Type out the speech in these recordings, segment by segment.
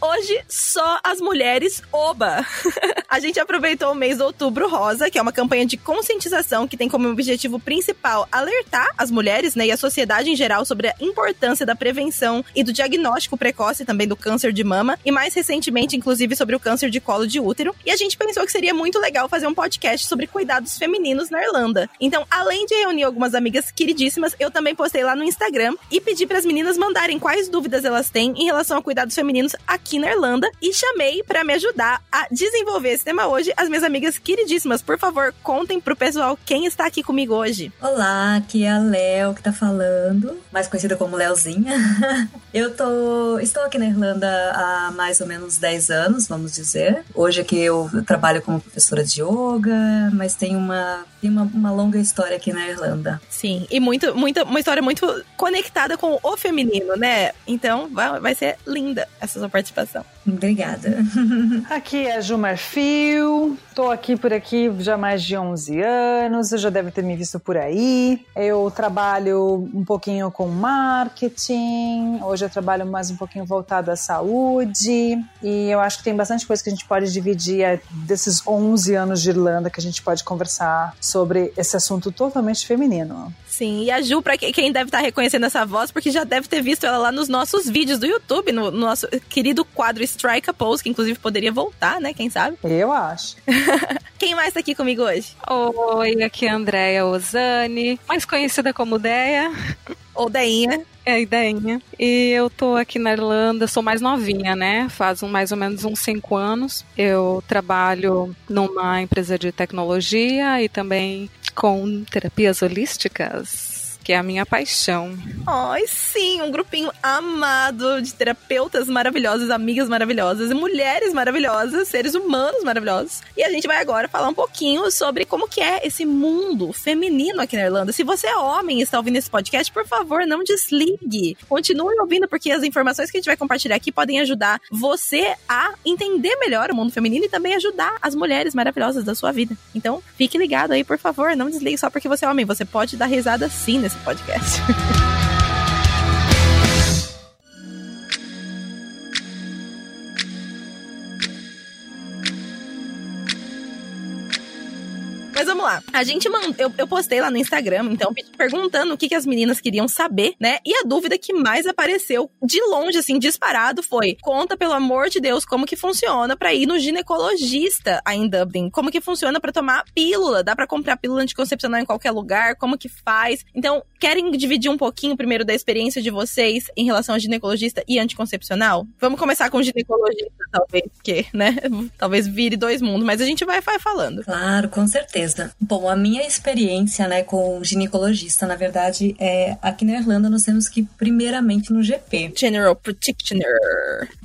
Hoje, as mulheres oba. a gente aproveitou o mês de outubro rosa, que é uma campanha de conscientização que tem como objetivo principal alertar as mulheres, né, e a sociedade em geral sobre a importância da prevenção e do diagnóstico precoce também do câncer de mama e mais recentemente, inclusive, sobre o câncer de colo de útero. E a gente pensou que seria muito legal fazer um podcast sobre cuidados femininos na Irlanda. Então, além de reunir algumas amigas queridíssimas, eu também postei lá no Instagram e pedi para as meninas mandarem quais dúvidas elas têm em relação a cuidados femininos aqui na Irlanda e chamei para me ajudar a desenvolver esse tema hoje as minhas amigas queridíssimas. Por favor, contem pro pessoal quem está aqui comigo hoje. Olá, aqui é a Léo que tá falando, mais conhecida como Leozinha. eu tô estou aqui na Irlanda há mais ou menos 10 anos, vamos dizer. Hoje aqui eu trabalho como professora de yoga, mas tenho uma tem uma, uma longa história aqui na Irlanda. Sim, e muito, muito, uma história muito conectada com o feminino, né? Então vai, vai ser linda essa sua participação. Obrigada. Aqui é a Ju Marfil, tô aqui por aqui já há mais de 11 anos, você já deve ter me visto por aí. Eu trabalho um pouquinho com marketing, hoje eu trabalho mais um pouquinho voltado à saúde, e eu acho que tem bastante coisa que a gente pode dividir é, desses 11 anos de Irlanda que a gente pode conversar sobre esse assunto totalmente feminino. Sim, e a Ju, pra quem deve estar tá reconhecendo essa voz, porque já deve ter visto ela lá nos nossos vídeos do YouTube, no, no nosso querido quadro Strike a Pose, que inclusive poderia voltar, né? Quem sabe? Eu acho. quem mais tá aqui comigo hoje? Oi, aqui é a Andrea Ozani, mais conhecida como Deia. Ou Deinha. É, Ideinha. E eu tô aqui na Irlanda, sou mais novinha, né? Faz um, mais ou menos uns cinco anos. Eu trabalho numa empresa de tecnologia e também com terapias holísticas que é a minha paixão. Ai, sim, um grupinho amado de terapeutas maravilhosas, amigas maravilhosas, mulheres maravilhosas, seres humanos maravilhosos. E a gente vai agora falar um pouquinho sobre como que é esse mundo feminino aqui na Irlanda. Se você é homem e está ouvindo esse podcast, por favor, não desligue. Continue ouvindo, porque as informações que a gente vai compartilhar aqui podem ajudar você a entender melhor o mundo feminino e também ajudar as mulheres maravilhosas da sua vida. Então, fique ligado aí, por favor. Não desligue só porque você é homem. Você pode dar risada sim nesse podcast. Mas vamos lá. A gente mandou. Eu, eu, postei lá no Instagram, então, perguntando o que, que as meninas queriam saber, né? E a dúvida que mais apareceu de longe, assim, disparado, foi: conta, pelo amor de Deus, como que funciona para ir no ginecologista aí em Dublin. Como que funciona para tomar pílula? Dá para comprar pílula anticoncepcional em qualquer lugar? Como que faz? Então, querem dividir um pouquinho primeiro da experiência de vocês em relação a ginecologista e anticoncepcional? Vamos começar com ginecologista, talvez, porque, né? Talvez vire dois mundos, mas a gente vai, vai falando. Claro, com certeza Bom, a minha experiência, né, com ginecologista, na verdade, é aqui na Irlanda nós temos que primeiramente no GP. General Practitioner.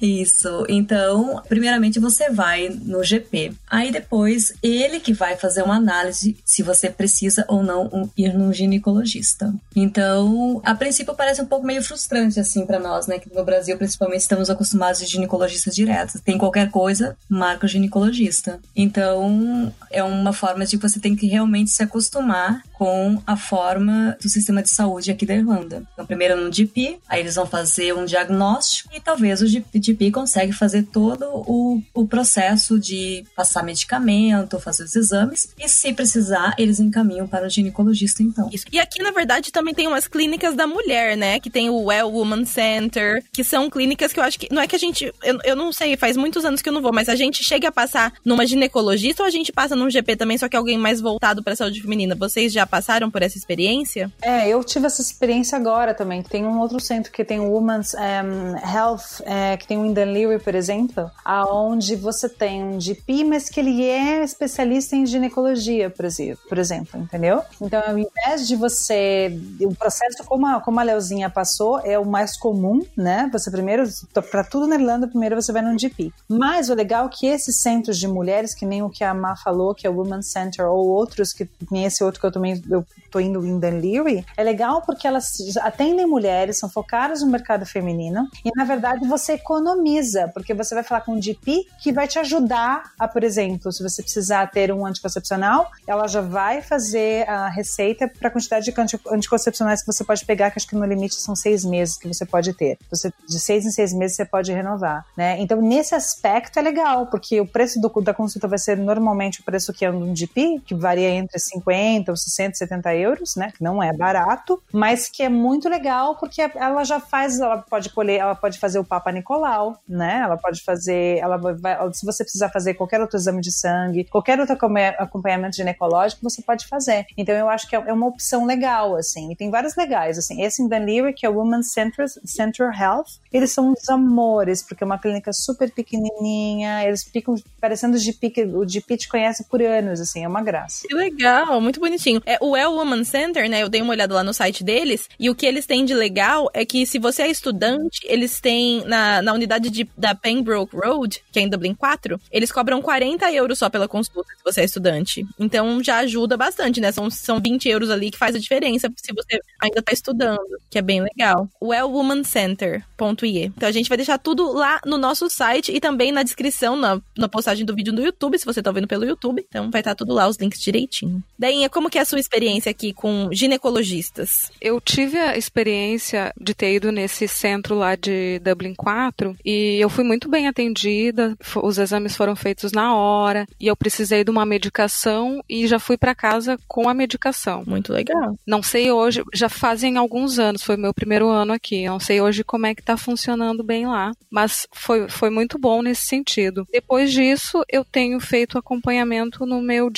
Isso. Então, primeiramente você vai no GP. Aí depois ele que vai fazer uma análise se você precisa ou não ir num ginecologista. Então, a princípio parece um pouco meio frustrante assim para nós, né, que no Brasil principalmente estamos acostumados a ginecologistas diretos. Tem qualquer coisa, marca o ginecologista. Então, é uma forma de você tem que realmente se acostumar com a forma do sistema de saúde aqui da Irlanda. Então, primeiro no GP, aí eles vão fazer um diagnóstico e talvez o GP consegue fazer todo o, o processo de passar medicamento, fazer os exames e se precisar, eles encaminham para o ginecologista então. Isso. E aqui, na verdade, também tem umas clínicas da mulher, né? Que tem o Well Woman Center, que são clínicas que eu acho que. Não é que a gente. Eu, eu não sei, faz muitos anos que eu não vou, mas a gente chega a passar numa ginecologista ou a gente passa num GP também, só que alguém mais voltado para a saúde feminina. Vocês já passaram por essa experiência? É, eu tive essa experiência agora também. Tem um outro centro que tem o Women's um, Health, é, que tem o Indanleary, por exemplo, aonde você tem um GP, mas que ele é especialista em ginecologia, por exemplo, entendeu? Então, ao invés de você... O processo, como a, como a Leozinha passou, é o mais comum, né? Você primeiro, para tudo na Irlanda, primeiro você vai num GP. Mas o legal é que esses centros de mulheres, que nem o que a Má falou, que é o Women's Center ou outros, que nem esse outro que eu também eu tô indo em Dan Leary, é legal porque elas atendem mulheres, são focadas no mercado feminino e na verdade você economiza, porque você vai falar com um GP que vai te ajudar a, por exemplo, se você precisar ter um anticoncepcional, ela já vai fazer a receita para a quantidade de anticoncepcionais que você pode pegar, que acho que no limite são seis meses que você pode ter. Você, de seis em seis meses você pode renovar, né? Então, nesse aspecto é legal, porque o preço do, da consulta vai ser normalmente o preço que é um GP, que varia entre 50 ou 60, 70 euros, né? Que não é barato, mas que é muito legal porque ela já faz, ela pode colher, ela pode fazer o Papa Nicolau, né? Ela pode fazer, ela vai, se você precisar fazer qualquer outro exame de sangue, qualquer outro acompanhamento ginecológico, você pode fazer. Então eu acho que é uma opção legal, assim. E tem vários legais, assim. Esse em Dan Leary, que é o Women's Center, Center Health, eles são uns amores, porque é uma clínica super pequenininha, eles ficam parecendo o GP, o GP te conhece por anos, assim, é uma graça. Que legal, muito bonitinho. É o Well Woman Center, né, eu dei uma olhada lá no site deles, e o que eles têm de legal é que se você é estudante, eles têm na, na unidade de, da Pembroke Road, que é em Dublin 4, eles cobram 40 euros só pela consulta se você é estudante. Então já ajuda bastante, né, são, são 20 euros ali que faz a diferença se você ainda tá estudando, que é bem legal. Wellwomancenter.ie. Então a gente vai deixar tudo lá no nosso site e também na descrição, na, na postagem do vídeo no YouTube, se você tá vendo pelo YouTube. Então vai estar tá tudo lá, os links direitinho. Dainha, como que é a sua experiência aqui com ginecologistas? Eu tive a experiência de ter ido nesse centro lá de Dublin 4 e eu fui muito bem atendida, os exames foram feitos na hora e eu precisei de uma medicação e já fui para casa com a medicação. Muito legal. Não sei hoje, já fazem alguns anos, foi meu primeiro ano aqui. Não sei hoje como é que tá funcionando bem lá, mas foi, foi muito bom nesse sentido. Depois disso, eu tenho feito acompanhamento no meu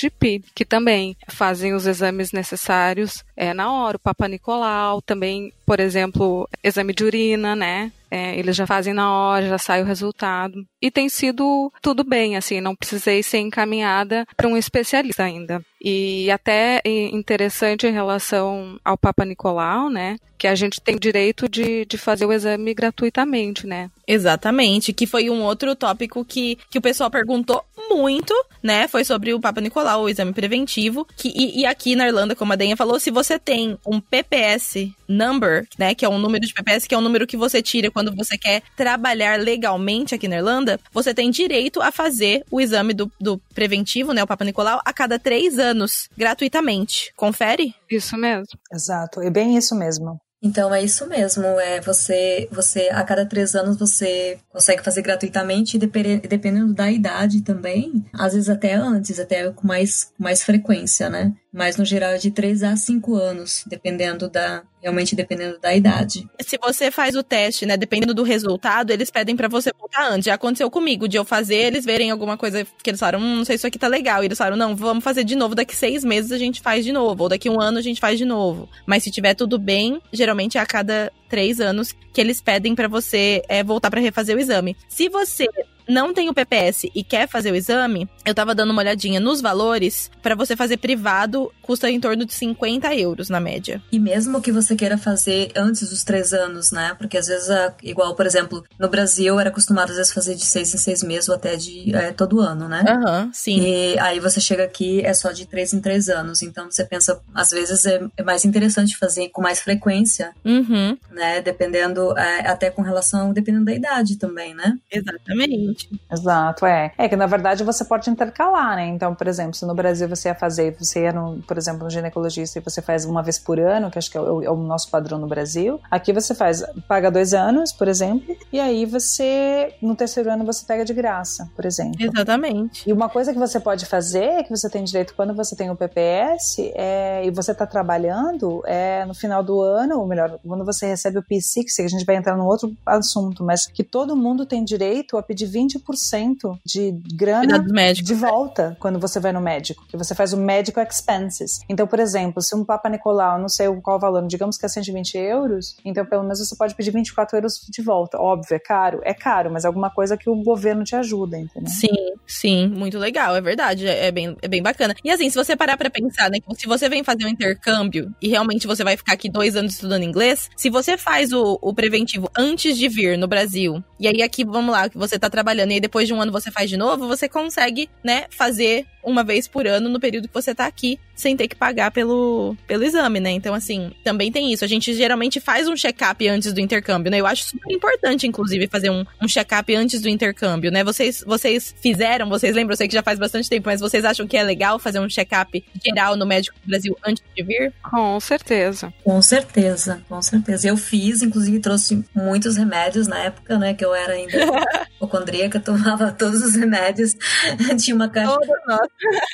Que também fazem os exames necessários é, na hora, o Papa Nicolau, também, por exemplo, exame de urina, né? É, eles já fazem na hora, já sai o resultado. E tem sido tudo bem, assim, não precisei ser encaminhada para um especialista ainda. E até interessante em relação ao Papa Nicolau, né? Que a gente tem direito de, de fazer o exame gratuitamente, né? Exatamente, que foi um outro tópico que, que o pessoal perguntou muito, né? Foi sobre o Papa Nicolau, o exame preventivo. Que, e, e aqui na Irlanda, como a Denha falou, se você tem um PPS number, né? Que é um número de PPS, que é um número que você tira quando você quer trabalhar legalmente aqui na Irlanda, você tem direito a fazer o exame do, do preventivo, né? O Papa Nicolau, a cada três anos, gratuitamente. Confere? Isso mesmo. Exato, é bem isso mesmo. Então é isso mesmo, é você, você a cada três anos você consegue fazer gratuitamente, dependendo da idade também, às vezes até antes, até com mais, mais frequência, né? Mas no geral é de 3 a 5 anos, dependendo da. Realmente dependendo da idade. Se você faz o teste, né? Dependendo do resultado, eles pedem para você voltar antes. Já aconteceu comigo, de eu fazer, eles verem alguma coisa que eles falaram, hum, não sei se isso aqui tá legal. E eles falaram, não, vamos fazer de novo. Daqui seis meses a gente faz de novo. Ou daqui um ano a gente faz de novo. Mas se tiver tudo bem, geralmente é a cada três anos que eles pedem para você é, voltar para refazer o exame. Se você não tem o PPS e quer fazer o exame, eu tava dando uma olhadinha nos valores. para você fazer privado, custa em torno de 50 euros na média. E mesmo que você queira fazer antes dos três anos, né? Porque às vezes, igual, por exemplo, no Brasil era acostumado às vezes fazer de seis em seis meses ou até de é, todo ano, né? Aham, uhum, sim. E aí você chega aqui, é só de três em três anos. Então você pensa, às vezes é, é mais interessante fazer com mais frequência, uhum. né? Dependendo, é, até com relação, dependendo da idade também, né? Exatamente. Exato, é. É que na verdade você pode intercalar, né? Então, por exemplo, se no Brasil você ia fazer, você ia, no, por exemplo, no ginecologista e você faz uma vez por ano, que acho que é o, é o nosso padrão no Brasil, aqui você faz, paga dois anos, por exemplo, e aí você, no terceiro ano, você pega de graça, por exemplo. Exatamente. E uma coisa que você pode fazer, que você tem direito quando você tem o PPS, é, e você está trabalhando, é no final do ano, ou melhor, quando você recebe o P6, que a gente vai entrar num outro assunto, mas que todo mundo tem direito a pedir 20 20% de grana de volta quando você vai no médico, que você faz o medical expenses. Então, por exemplo, se um Papa Nicolau, não sei qual o valor, digamos que é 120 euros, então pelo menos você pode pedir 24 euros de volta. Óbvio, é caro, é caro, mas é alguma coisa que o governo te ajuda, entendeu? Sim, sim, muito legal, é verdade, é, é bem, é bem bacana. E assim, se você parar pra pensar, né, se você vem fazer um intercâmbio e realmente você vai ficar aqui dois anos estudando inglês, se você faz o, o preventivo antes de vir no Brasil, e aí aqui, vamos lá, que você tá trabalhando trabalhando. E aí depois de um ano você faz de novo, você consegue, né, fazer uma vez por ano no período que você tá aqui, sem ter que pagar pelo, pelo exame, né? Então, assim, também tem isso. A gente geralmente faz um check-up antes do intercâmbio, né? Eu acho super importante, inclusive, fazer um, um check-up antes do intercâmbio, né? Vocês, vocês fizeram, vocês lembram, eu sei que já faz bastante tempo, mas vocês acham que é legal fazer um check-up geral no médico do Brasil antes de vir? Com certeza. Com certeza, com certeza. Eu fiz, inclusive trouxe muitos remédios na época, né? Que eu era ainda hipocondríaca, tomava todos os remédios. Tinha uma caixa.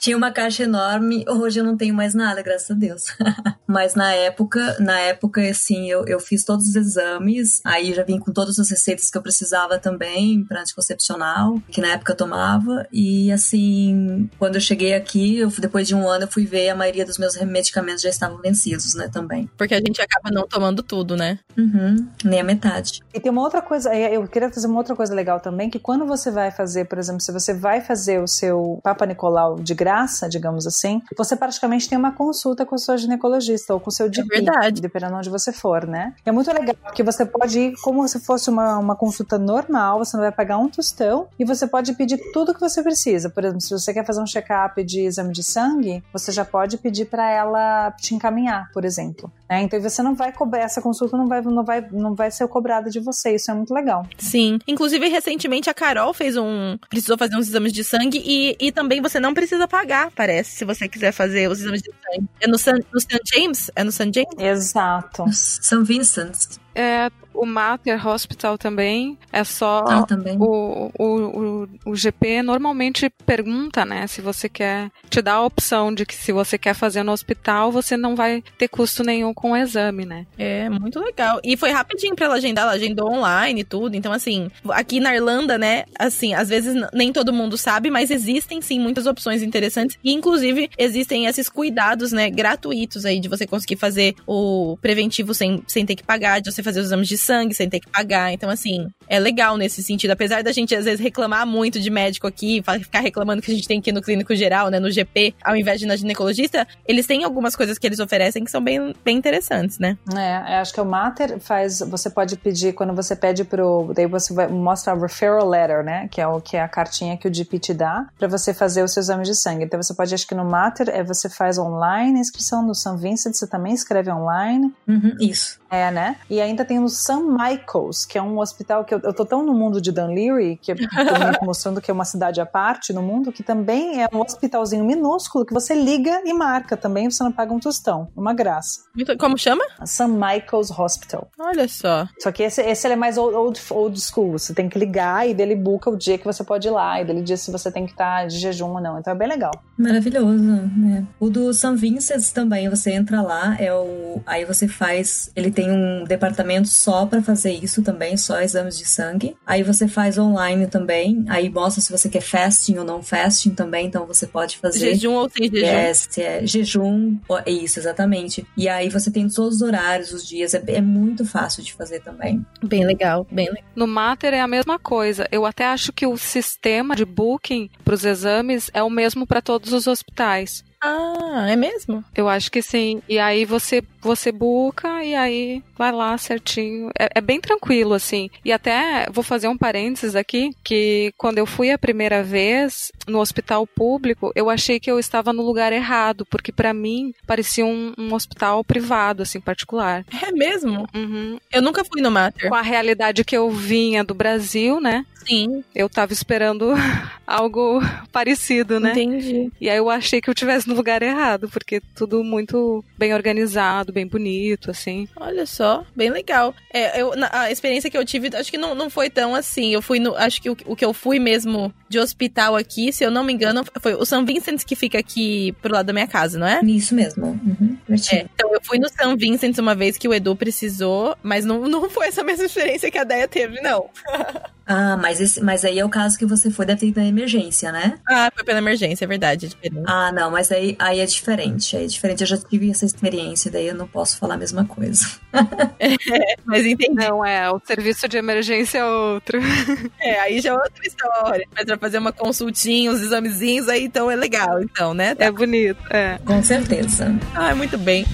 Tinha uma caixa enorme. Hoje eu não tenho mais nada, graças a Deus. Mas na época, na época, assim, eu, eu fiz todos os exames. Aí já vim com todas as receitas que eu precisava também para anticoncepcional, que na época eu tomava. E assim, quando eu cheguei aqui, eu, depois de um ano, eu fui ver a maioria dos meus medicamentos já estavam vencidos, né, também. Porque a gente acaba não tomando tudo, né? Uhum, nem a metade. E tem uma outra coisa, eu queria fazer uma outra coisa legal também, que quando você vai fazer, por exemplo, se você vai fazer o seu Papa Nicolau de graça, digamos assim, você praticamente tem uma consulta com o seu ginecologista ou com o seu GP, é verdade. dependendo de onde você for, né? É muito legal, porque você pode ir como se fosse uma, uma consulta normal, você não vai pagar um tostão e você pode pedir tudo que você precisa. Por exemplo, se você quer fazer um check-up de exame de sangue, você já pode pedir para ela te encaminhar, por exemplo. Né? Então você não vai cobrar, essa consulta não vai, não, vai, não vai ser cobrada de você, isso é muito legal. Sim. Inclusive, recentemente a Carol fez um. precisou fazer uns exames de sangue e, e também você não precisa pagar, parece, se você quiser fazer os exames de sangue. É no St. no. James? É no St. James? Exato. São Vincent. É, o Mater Hospital também é só Ah, também. o, o, o, o GP normalmente pergunta, né, se você quer te dá a opção de que se você quer fazer no hospital, você não vai ter custo nenhum com o exame, né? É, muito legal. E foi rapidinho pra ela agendar, ela agendou online e tudo. Então, assim, aqui na Irlanda, né, assim, às vezes nem todo mundo sabe, mas existem sim muitas opções interessantes. E, inclusive, existem esses cuidados, né, gratuitos aí de você conseguir fazer o preventivo sem, sem ter que pagar, de você fazer os exames de sangue sem ter que pagar. Então, assim, é legal nesse sentido. Apesar da gente, às vezes, reclamar muito de médico aqui, ficar reclamando que a gente tem que ir no clínico geral, né, no GP, ao invés de ir na ginecologista, eles têm algumas coisas que eles oferecem que são bem, bem interessantes, né? É, eu acho que o Mater faz. Você pode pedir, quando você pede pro. Daí você vai, mostra a referral letter, né? Que é, o, que é a cartinha que o GP te dá pra você fazer os seus exames de sangue. Então você pode, acho que no Mater é, você faz online a inscrição, no São Vincent você também escreve online. Uhum, isso. É, né? E ainda tem no St. Michael's, que é um hospital que eu, eu tô tão no mundo de Dunleary, que eu tô mostrando que é uma cidade à parte no mundo, que também é um hospitalzinho minúsculo que você liga e marca também, você não paga um tostão. Uma graça. Como chama? St. Michael's Hospital. Olha só. Só que esse, esse ele é mais old, old, old school. Você tem que ligar e dele buca o dia que você pode ir lá. E dele diz se você tem que estar de jejum ou não. Então é bem legal. Maravilhoso, né? O do São Vincent também, você entra lá, é o aí você faz, ele tem um departamento só pra fazer isso também, só exames de sangue. Aí você faz online também, aí mostra se você quer fasting ou não fasting também, então você pode fazer. Jejum ou sem jejum? É, se é jejum, é isso, exatamente. E aí você tem todos os horários, os dias, é, é muito fácil de fazer também. Bem legal, bem legal. No Mater é a mesma coisa. Eu até acho que o sistema de booking para os exames é o mesmo para todos os hospitais. Ah, é mesmo? Eu acho que sim. E aí você você buca e aí vai lá certinho. É, é bem tranquilo, assim. E até vou fazer um parênteses aqui, que quando eu fui a primeira vez no hospital público, eu achei que eu estava no lugar errado, porque para mim parecia um, um hospital privado, assim, particular. É mesmo? Uhum. Eu nunca fui no Mater. Com a realidade que eu vinha do Brasil, né? Sim, Eu tava esperando algo parecido, né? entendi. E aí eu achei que eu tivesse no lugar errado, porque tudo muito bem organizado, bem bonito, assim. Olha só, bem legal. É, eu, na- a experiência que eu tive, acho que não, não foi tão assim. Eu fui no. Acho que o, o que eu fui mesmo de hospital aqui, se eu não me engano, foi o São Vincent que fica aqui pro lado da minha casa, não é? Isso mesmo. Uhum, É, então eu fui no São Vincent uma vez que o Edu precisou, mas não, não foi essa mesma experiência que a Deia teve, não. Ah, mas, esse, mas aí é o caso que você foi, deve ter ido na emergência, né? Ah, foi pela emergência, é verdade, é diferente. Ah, não, mas aí, aí é diferente. Aí é diferente. Eu já tive essa experiência, daí eu não posso falar a mesma coisa. Mas entendi. Não, é, o serviço de emergência é outro. É, aí já é outra história. Mas pra fazer uma consultinha, uns examezinhos, aí então é legal, então, né? É bonito, é. Com certeza. Ah, muito bem.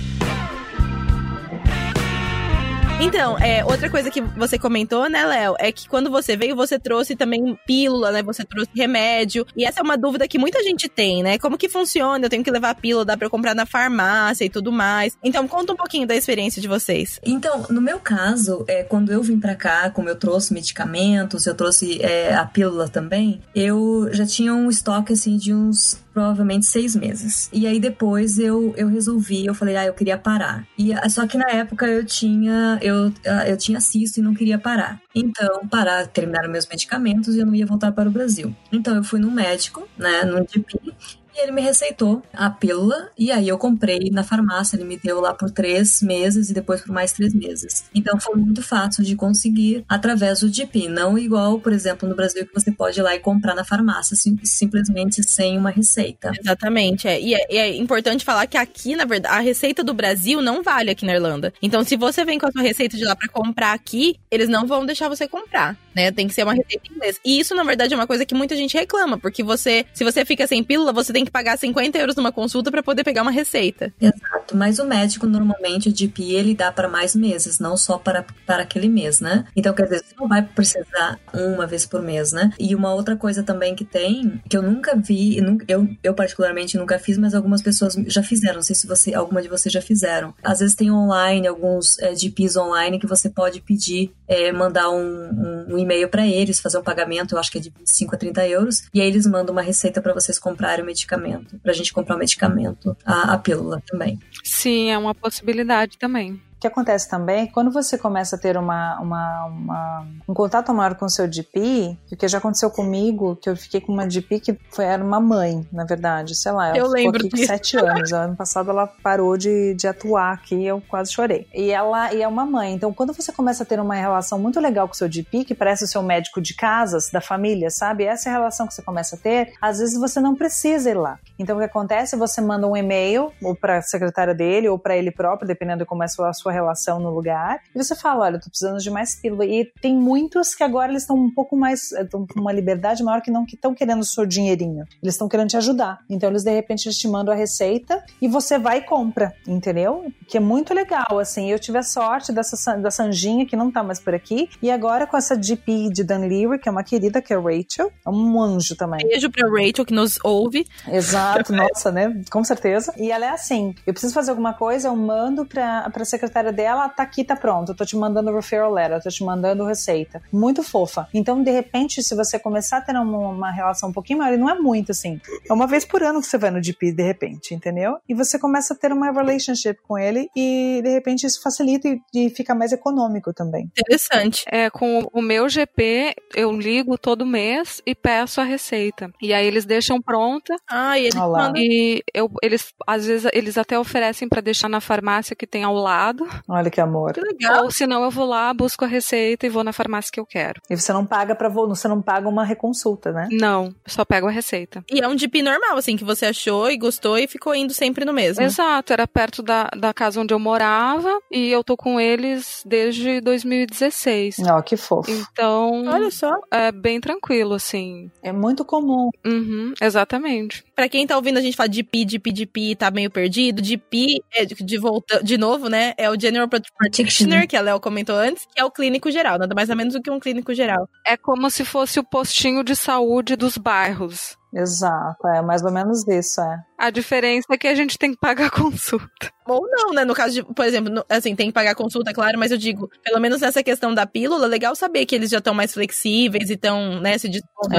Então, é, outra coisa que você comentou, né, Léo, é que quando você veio, você trouxe também pílula, né? Você trouxe remédio. E essa é uma dúvida que muita gente tem, né? Como que funciona? Eu tenho que levar a pílula, dá pra eu comprar na farmácia e tudo mais. Então, conta um pouquinho da experiência de vocês. Então, no meu caso, é, quando eu vim para cá, como eu trouxe medicamentos, eu trouxe é, a pílula também, eu já tinha um estoque, assim, de uns provavelmente seis meses. E aí depois eu, eu resolvi, eu falei, ah, eu queria parar. E só que na época eu tinha eu, eu tinha cisto e não queria parar. Então, parar, terminaram meus medicamentos e eu não ia voltar para o Brasil. Então eu fui no médico, né, no GP, e ele me receitou a pílula, e aí eu comprei na farmácia. Ele me deu lá por três meses e depois por mais três meses. Então foi muito fácil de conseguir através do DP. Não igual, por exemplo, no Brasil, que você pode ir lá e comprar na farmácia sim, simplesmente sem uma receita. Exatamente. É. E, é, e, é, importante falar que aqui, na verdade, a receita do Brasil não vale aqui na Irlanda. Então, se você vem com a sua receita de lá para comprar aqui, eles não vão deixar você comprar, né? Tem que ser uma receita inglesa. E isso, na verdade, é uma coisa que muita gente reclama, porque você, se você fica sem pílula, você tem que pagar 50 euros numa consulta para poder pegar uma receita. Exato, mas o médico normalmente, o GP, ele dá para mais meses, não só para, para aquele mês, né? Então, quer dizer, você não vai precisar uma vez por mês, né? E uma outra coisa também que tem, que eu nunca vi, eu, eu particularmente nunca fiz, mas algumas pessoas já fizeram, não sei se você, alguma de vocês já fizeram. Às vezes tem online, alguns é, GPs online que você pode pedir, é, mandar um, um, um e-mail para eles, fazer um pagamento, eu acho que é de 25 a 30 euros, e aí eles mandam uma receita para vocês comprarem o medicamento medicamento, pra gente comprar o medicamento, a, a pílula também. Sim, é uma possibilidade também que acontece também é que quando você começa a ter uma, uma, uma, um contato maior com o seu DP, que já aconteceu comigo, que eu fiquei com uma DP que foi, era uma mãe, na verdade, sei lá, ela eu ficou lembro aqui com sete anos. Ano passado ela parou de, de atuar aqui e eu quase chorei. E ela e é uma mãe. Então, quando você começa a ter uma relação muito legal com o seu DP, que parece o seu médico de casas, da família, sabe? Essa é a relação que você começa a ter, às vezes você não precisa ir lá. Então, o que acontece? Você manda um e-mail, ou para a secretária dele, ou para ele próprio, dependendo de como é a sua, a sua relação no lugar, e você fala, olha, eu tô precisando de mais pílula. E tem muitos que agora eles estão um pouco mais, estão com uma liberdade maior que não que estão querendo o seu dinheirinho. Eles estão querendo te ajudar. Então eles de repente eles te mandam a receita e você vai e compra, entendeu? Que é muito legal, assim. Eu tive a sorte dessa da Sanjinha que não tá mais por aqui e agora com essa GP de Dan Leary, que é uma querida que é Rachel, é um anjo também. Beijo pra Rachel que nos ouve. Exato, nossa, né? Com certeza. E ela é assim, eu preciso fazer alguma coisa, eu mando pra, pra secretária dela, tá aqui, tá pronto. Eu tô te mandando referral letter, eu tô te mandando receita. Muito fofa. Então, de repente, se você começar a ter uma, uma relação um pouquinho maior, e não é muito assim. É uma vez por ano que você vai no GP, de repente, entendeu? E você começa a ter uma relationship com ele e, de repente, isso facilita e, e fica mais econômico também. Interessante. É, com o meu GP, eu ligo todo mês e peço a receita. E aí eles deixam pronta. Ah, e eles mandam. E eu, eles, às vezes, eles até oferecem para deixar na farmácia que tem ao lado. Olha que amor. Que legal. Ou senão eu vou lá, busco a receita e vou na farmácia que eu quero. E você não paga para você não paga uma reconsulta, né? Não, só pego a receita. E é um DP normal, assim, que você achou e gostou e ficou indo sempre no mesmo. Exato, era perto da, da casa onde eu morava e eu tô com eles desde 2016. Ó, que fofo. Então, Olha só. é bem tranquilo, assim. É muito comum. Uhum, exatamente. Pra quem tá ouvindo a gente falar de DP, DP, DP, tá meio perdido, DP é de, de volta, de novo, né? É o General Practitioner, que a Léo comentou antes, que é o clínico geral, nada mais ou menos do que um clínico geral. É como se fosse o postinho de saúde dos bairros. Exato, é mais ou menos isso, é. A diferença é que a gente tem que pagar a consulta. Ou não, né? No caso de, por exemplo, no- assim, tem que pagar a consulta, claro, mas eu digo, pelo menos nessa questão da pílula, legal saber que eles já estão mais flexíveis e estão, né, se dispondo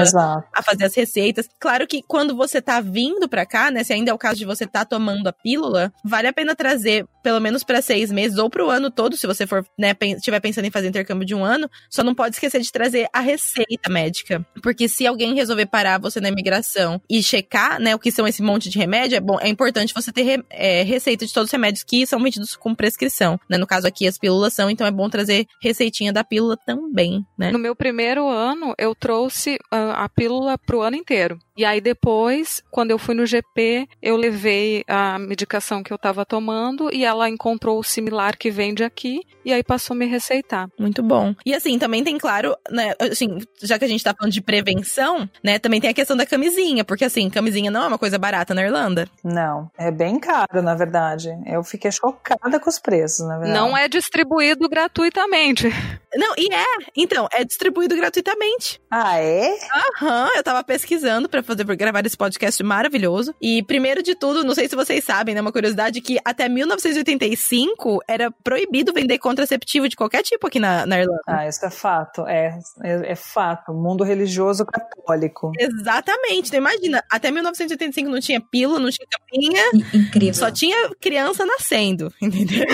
a- fazer as receitas. Claro que quando você tá vindo pra cá, né, se ainda é o caso de você tá tomando a pílula, vale a pena trazer pelo menos pra seis meses ou pro ano todo, se você for, né, estiver pensando em fazer intercâmbio de um ano, só não pode esquecer de trazer a receita médica. Porque se alguém resolver parar você na imigração e checar, né, o que são esse monte de remédio, é bom, é importante você ter re- é, receita de todos os remédios que são vendidos com prescrição, né? No caso aqui as pílulas são, então é bom trazer receitinha da pílula também, né? No meu primeiro ano, eu trouxe ah, a pílula pro ano inteiro. E aí depois, quando eu fui no GP, eu levei a medicação que eu estava tomando e ela encontrou o similar que vende aqui e aí passou a me receitar. Muito bom. E assim, também tem claro, né, assim, já que a gente tá falando de prevenção, né, também tem a questão da camisinha, porque assim, camisinha não é uma coisa barata na Irlanda. Não, é bem caro, na verdade. Eu fiquei chocada com os preços, na verdade. Não é distribuído gratuitamente. Não, e é. Então, é distribuído gratuitamente. Ah, é? Aham, eu tava pesquisando pra fazer pra gravar esse podcast maravilhoso. E primeiro de tudo, não sei se vocês sabem, né, uma curiosidade que até 1985 era proibido vender contraceptivo de qualquer tipo aqui na, na Irlanda. Ah, isso é fato. É, é, é fato. Mundo religioso católico. Exatamente. Então imagina, até 1985 não tinha pílula, não tinha capinha. Incrível. Só tinha criança nascendo, entendeu?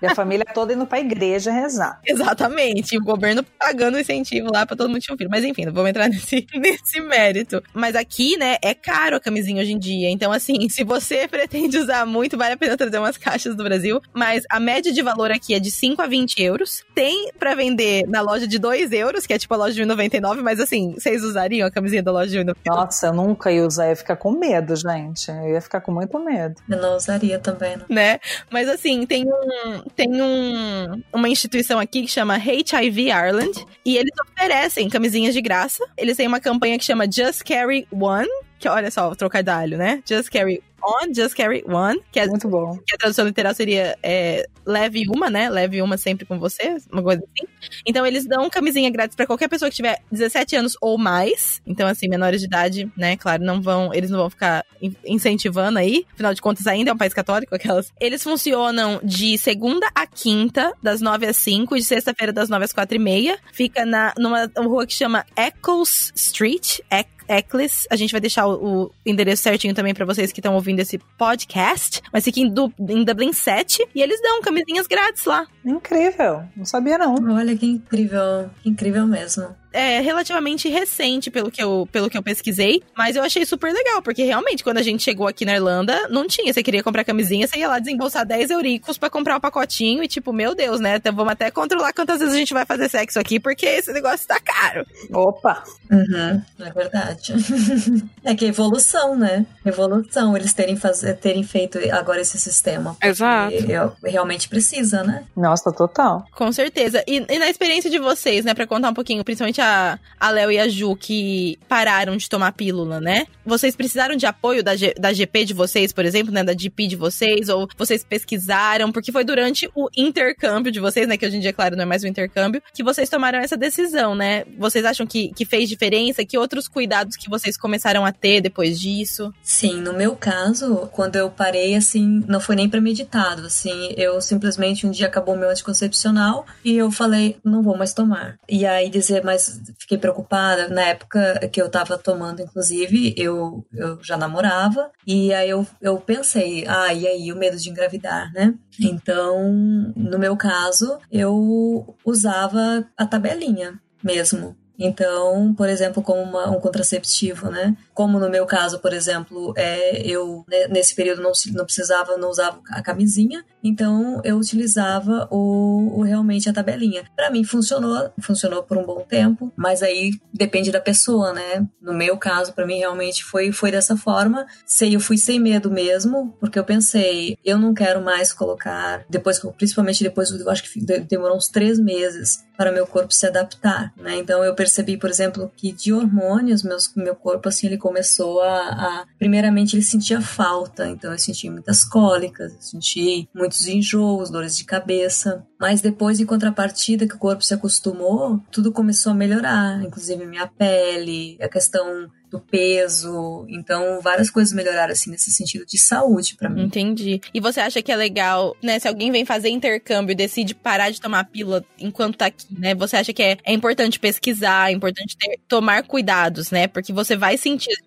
E a família toda indo pra igreja rezar. Exatamente. E o governo pagando incentivo lá pra todo mundo ter um filho. Mas enfim, não vamos entrar nesse, nesse mérito. Mas aqui, né, é caro a camisinha hoje em dia. Então, assim, se você pretende usar muito, vale a pena trazer umas caixas do Brasil. Mas a média de valor aqui é de 5 a 20 euros. Tem pra vender na loja de 2 euros, que é tipo a loja de 1,99. Mas assim, vocês usariam a camisinha da loja de 1,99? Nossa, eu nunca ia usar, eu ia ficar com medo, gente. Eu ia ficar com muito medo. Eu não usaria também, não. né? Mas assim, tem um tem um, uma instituição aqui que chama HIV Ireland e eles oferecem camisinhas de graça. Eles têm uma campanha que chama Just Carry One, que olha só, trocadilho, né? Just Carry On, Just Carry One, que, é, Muito bom. que a tradução literal seria é, leve uma, né? Leve uma sempre com você, uma coisa assim. Então eles dão camisinha grátis pra qualquer pessoa que tiver 17 anos ou mais. Então assim, menores de idade, né? Claro, não vão, eles não vão ficar in- incentivando aí. Afinal de contas, ainda é um país católico, aquelas. Eles funcionam de segunda a quinta, das 9 às 5, e de sexta-feira das 9 às 4 e meia. Fica na, numa rua que chama Eccles Street. Ec- Eccles. A gente vai deixar o, o endereço certinho também pra vocês que estão ouvindo esse podcast. Mas fica em, Du- em Dublin 7 e eles dão camisinhas grátis lá. Incrível. Não sabia, não. Olha que incrível, que incrível mesmo. É relativamente recente pelo que, eu, pelo que eu pesquisei, mas eu achei super legal, porque realmente, quando a gente chegou aqui na Irlanda, não tinha. Você queria comprar camisinha, você ia lá desembolsar 10 euricos pra comprar um pacotinho e, tipo, meu Deus, né? Então vamos até controlar quantas vezes a gente vai fazer sexo aqui, porque esse negócio tá caro. Opa. Uhum, é verdade. é que é evolução, né? Evolução, eles terem, faz... terem feito agora esse sistema. Exato. eu- realmente precisa, né? Nossa, total. Com certeza. E, e na experiência de vocês, né, pra contar um pouquinho, principalmente a, a Léo e a Ju, que pararam de tomar pílula, né? Vocês precisaram de apoio da, G- da GP de vocês, por exemplo, né, da GP de vocês, ou vocês pesquisaram, porque foi durante o intercâmbio de vocês, né, que hoje em dia, claro, não é mais o intercâmbio, que vocês tomaram essa decisão, né? Vocês acham que, que fez diferença? Que outros cuidados que vocês começaram a ter depois disso? Sim, no meu caso, quando eu parei, assim, não foi nem premeditado, assim, eu simplesmente um dia acabou meu anticoncepcional e eu falei, não vou mais tomar. E aí dizer, mas fiquei preocupada, na época que eu tava tomando, inclusive, eu, eu já namorava, e aí eu, eu pensei, ah, e aí o medo de engravidar, né? Então, no meu caso, eu usava a tabelinha mesmo. Então, por exemplo, como uma- um contraceptivo, né? Como no meu caso, por exemplo, é, eu né, nesse período não, não precisava, não usava a camisinha, então eu utilizava o, o- realmente a tabelinha. Pra mim funcionou, funcionou por um bom tempo, mas aí depende da pessoa, né? No meu caso, pra mim realmente foi foi dessa forma. Sei, eu fui sem medo mesmo, porque eu pensei, eu não quero mais colocar depois, principalmente depois, eu acho que de- demorou uns três meses para meu corpo se adaptar, né? Então eu percebi, por exemplo, que de hormônios, meus, meu corpo assim ele começou a, a- primeiramente ele sentia falta, então eu senti muitas cólicas, eu senti muitos enjoos, dores de cabeça, mas depois em contrapartida que o corpo se acostumou, tudo começou a melhorar, inclusive minha pele, a questão do peso, então várias coisas melhoraram assim nesse sentido de saúde para mim. Entendi. E você acha que é legal, né? Se alguém vem fazer intercâmbio e decide parar de tomar a pílula enquanto tá aqui, né? Você acha que é, é importante pesquisar, é importante ter- tomar cuidados, né? Porque você vai sentir as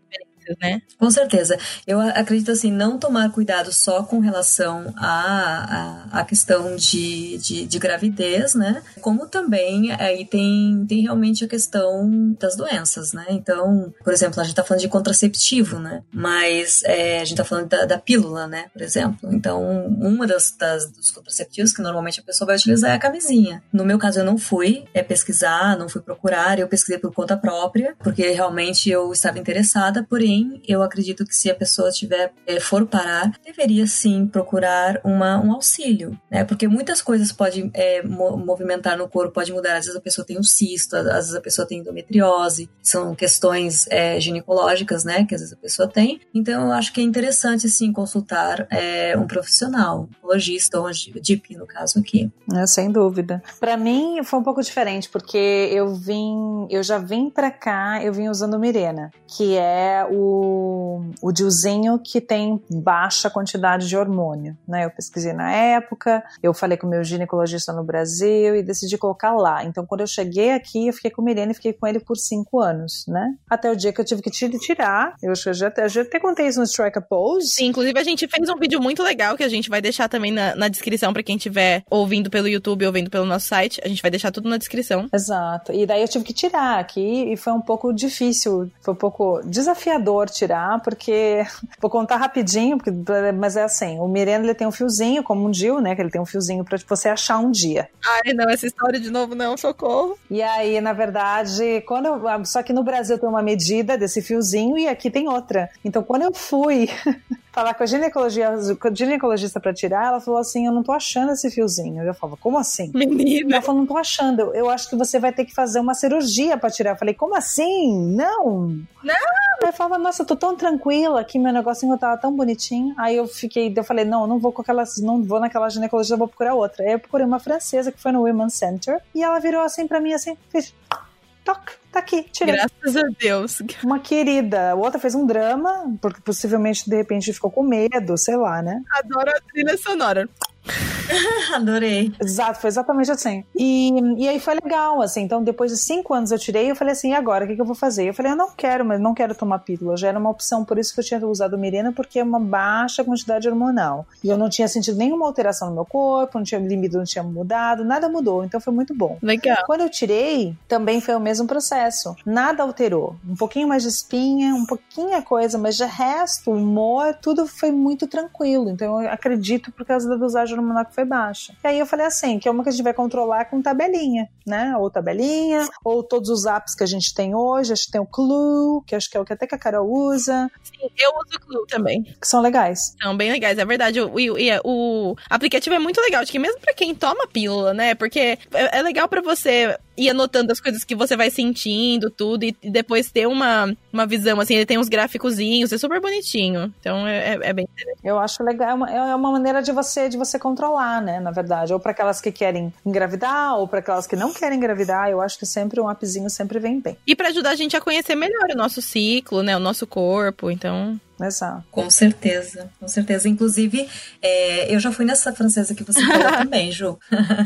né? Com certeza. Eu a- acredito assim, não tomar cuidado só com relação à, à, à questão de, de, de gravidez, né? Como também aí tem, tem realmente a questão das doenças, né? Então, por exemplo, a gente tá falando de contraceptivo, né? Mas é, a gente tá falando da, da pílula, né? Por exemplo. Então, uma das, das dos contraceptivos que normalmente a pessoa vai utilizar é a camisinha. No meu caso, eu não fui é, pesquisar, não fui procurar, eu pesquisei por conta própria, porque realmente eu estava interessada, porém Porém, eu acredito que se a pessoa tiver é, for parar, deveria sim procurar uma, um auxílio, né? Porque muitas coisas podem é, movimentar no corpo, pode mudar. Às vezes a pessoa tem um cisto, às vezes a pessoa tem endometriose, são questões é, ginecológicas, né? Que às vezes a pessoa tem. Então, eu acho que é interessante sim consultar é, um profissional, um logista ou um DIP, no caso aqui. É, sem dúvida. Para mim foi um pouco diferente, porque eu vim, eu já vim para cá, eu vim usando Mirena, que é o, o diozinho que tem baixa quantidade de hormônio, né? Eu pesquisei na época, eu falei com o meu ginecologista no Brasil e decidi colocar lá. Então, quando eu cheguei aqui, eu fiquei com o Mirena e fiquei com ele por cinco anos, né? Até o dia que eu tive que tirar. Eu já, já, já até contei isso no Strike a Pose. Sim, inclusive a gente fez um vídeo muito legal que a gente vai deixar também na, na descrição para quem estiver ouvindo pelo YouTube ou vendo pelo nosso site. A gente vai deixar tudo na descrição. Exato. E daí eu tive que tirar aqui e foi um pouco difícil, foi um pouco desafiador tirar, porque vou contar rapidinho, porque, mas é assim, o Mirena ele tem um fiozinho, como um Dil, né, que ele tem um fiozinho para você achar um dia. Ai, não, essa história de novo não, socorro. E aí, na verdade, quando eu, só que no Brasil tem uma medida desse fiozinho e aqui tem outra. Então, quando eu fui falar com a, ginecologia, com a ginecologista para tirar, ela falou assim: Eu não tô achando esse fiozinho. Eu falava, como assim? Menina. Ela falou, não tô achando. Eu acho que você vai ter que fazer uma cirurgia para tirar. Eu falei, como assim? Não. Não. Eu falava, nossa, eu tô tão tranquila que meu negocinho tava tão bonitinho. Aí eu fiquei, eu falei, não, não vou com aquelas, não vou naquela ginecologista, vou procurar outra. Aí eu procurei uma francesa que foi no Women's Center e ela virou assim para mim assim, fez toque, tá aqui, tirei. Graças a Deus. Uma querida. A outra fez um drama, porque possivelmente de repente ficou com medo, sei lá, né? Adoro a trilha sonora. Adorei. Exato, foi exatamente assim. E, e aí foi legal, assim. Então, depois de cinco anos eu tirei, eu falei assim, e agora? O que, que eu vou fazer? Eu falei, eu não quero, mas não quero tomar pílula. Já era uma opção, por isso que eu tinha usado Mirena, porque é uma baixa quantidade hormonal. E eu não tinha sentido nenhuma alteração no meu corpo, não tinha limite, não tinha mudado, nada mudou. Então foi muito bom. Legal. Quando eu tirei, também foi o mesmo processo. Nada alterou. Um pouquinho mais de espinha, um pouquinho a coisa, mas de resto, humor, tudo foi muito tranquilo. Então eu acredito por causa da dosagem hormonal que foi baixa. E aí eu falei assim, que é uma que a gente vai controlar com tabelinha, né? Ou tabelinha, ou todos os apps que a gente tem hoje, acho que tem o Clue, que acho que é o que até que a Carol usa. Sim, eu uso o Clue também. Que são legais. São bem legais, é verdade. O, o, o aplicativo é muito legal, acho que mesmo para quem toma pílula, né? Porque é, é legal para você ir anotando as coisas que você vai sentindo, tudo, e, depois ter uma, uma visão, assim, ele tem uns gráficozinhos, é super bonitinho. Então é, é, é bem interessante. Eu acho legal, é uma, é uma maneira de você, de você controlar, né, na verdade. Ou para aquelas que querem engravidar, ou para aquelas que não querem engravidar, eu acho que sempre um appzinho sempre vem bem. E para ajudar a gente a conhecer melhor o nosso ciclo, né, o nosso corpo, então... Exato. Com certeza, com certeza. Inclusive, é, eu já fui nessa francesa que você falou também, Ju.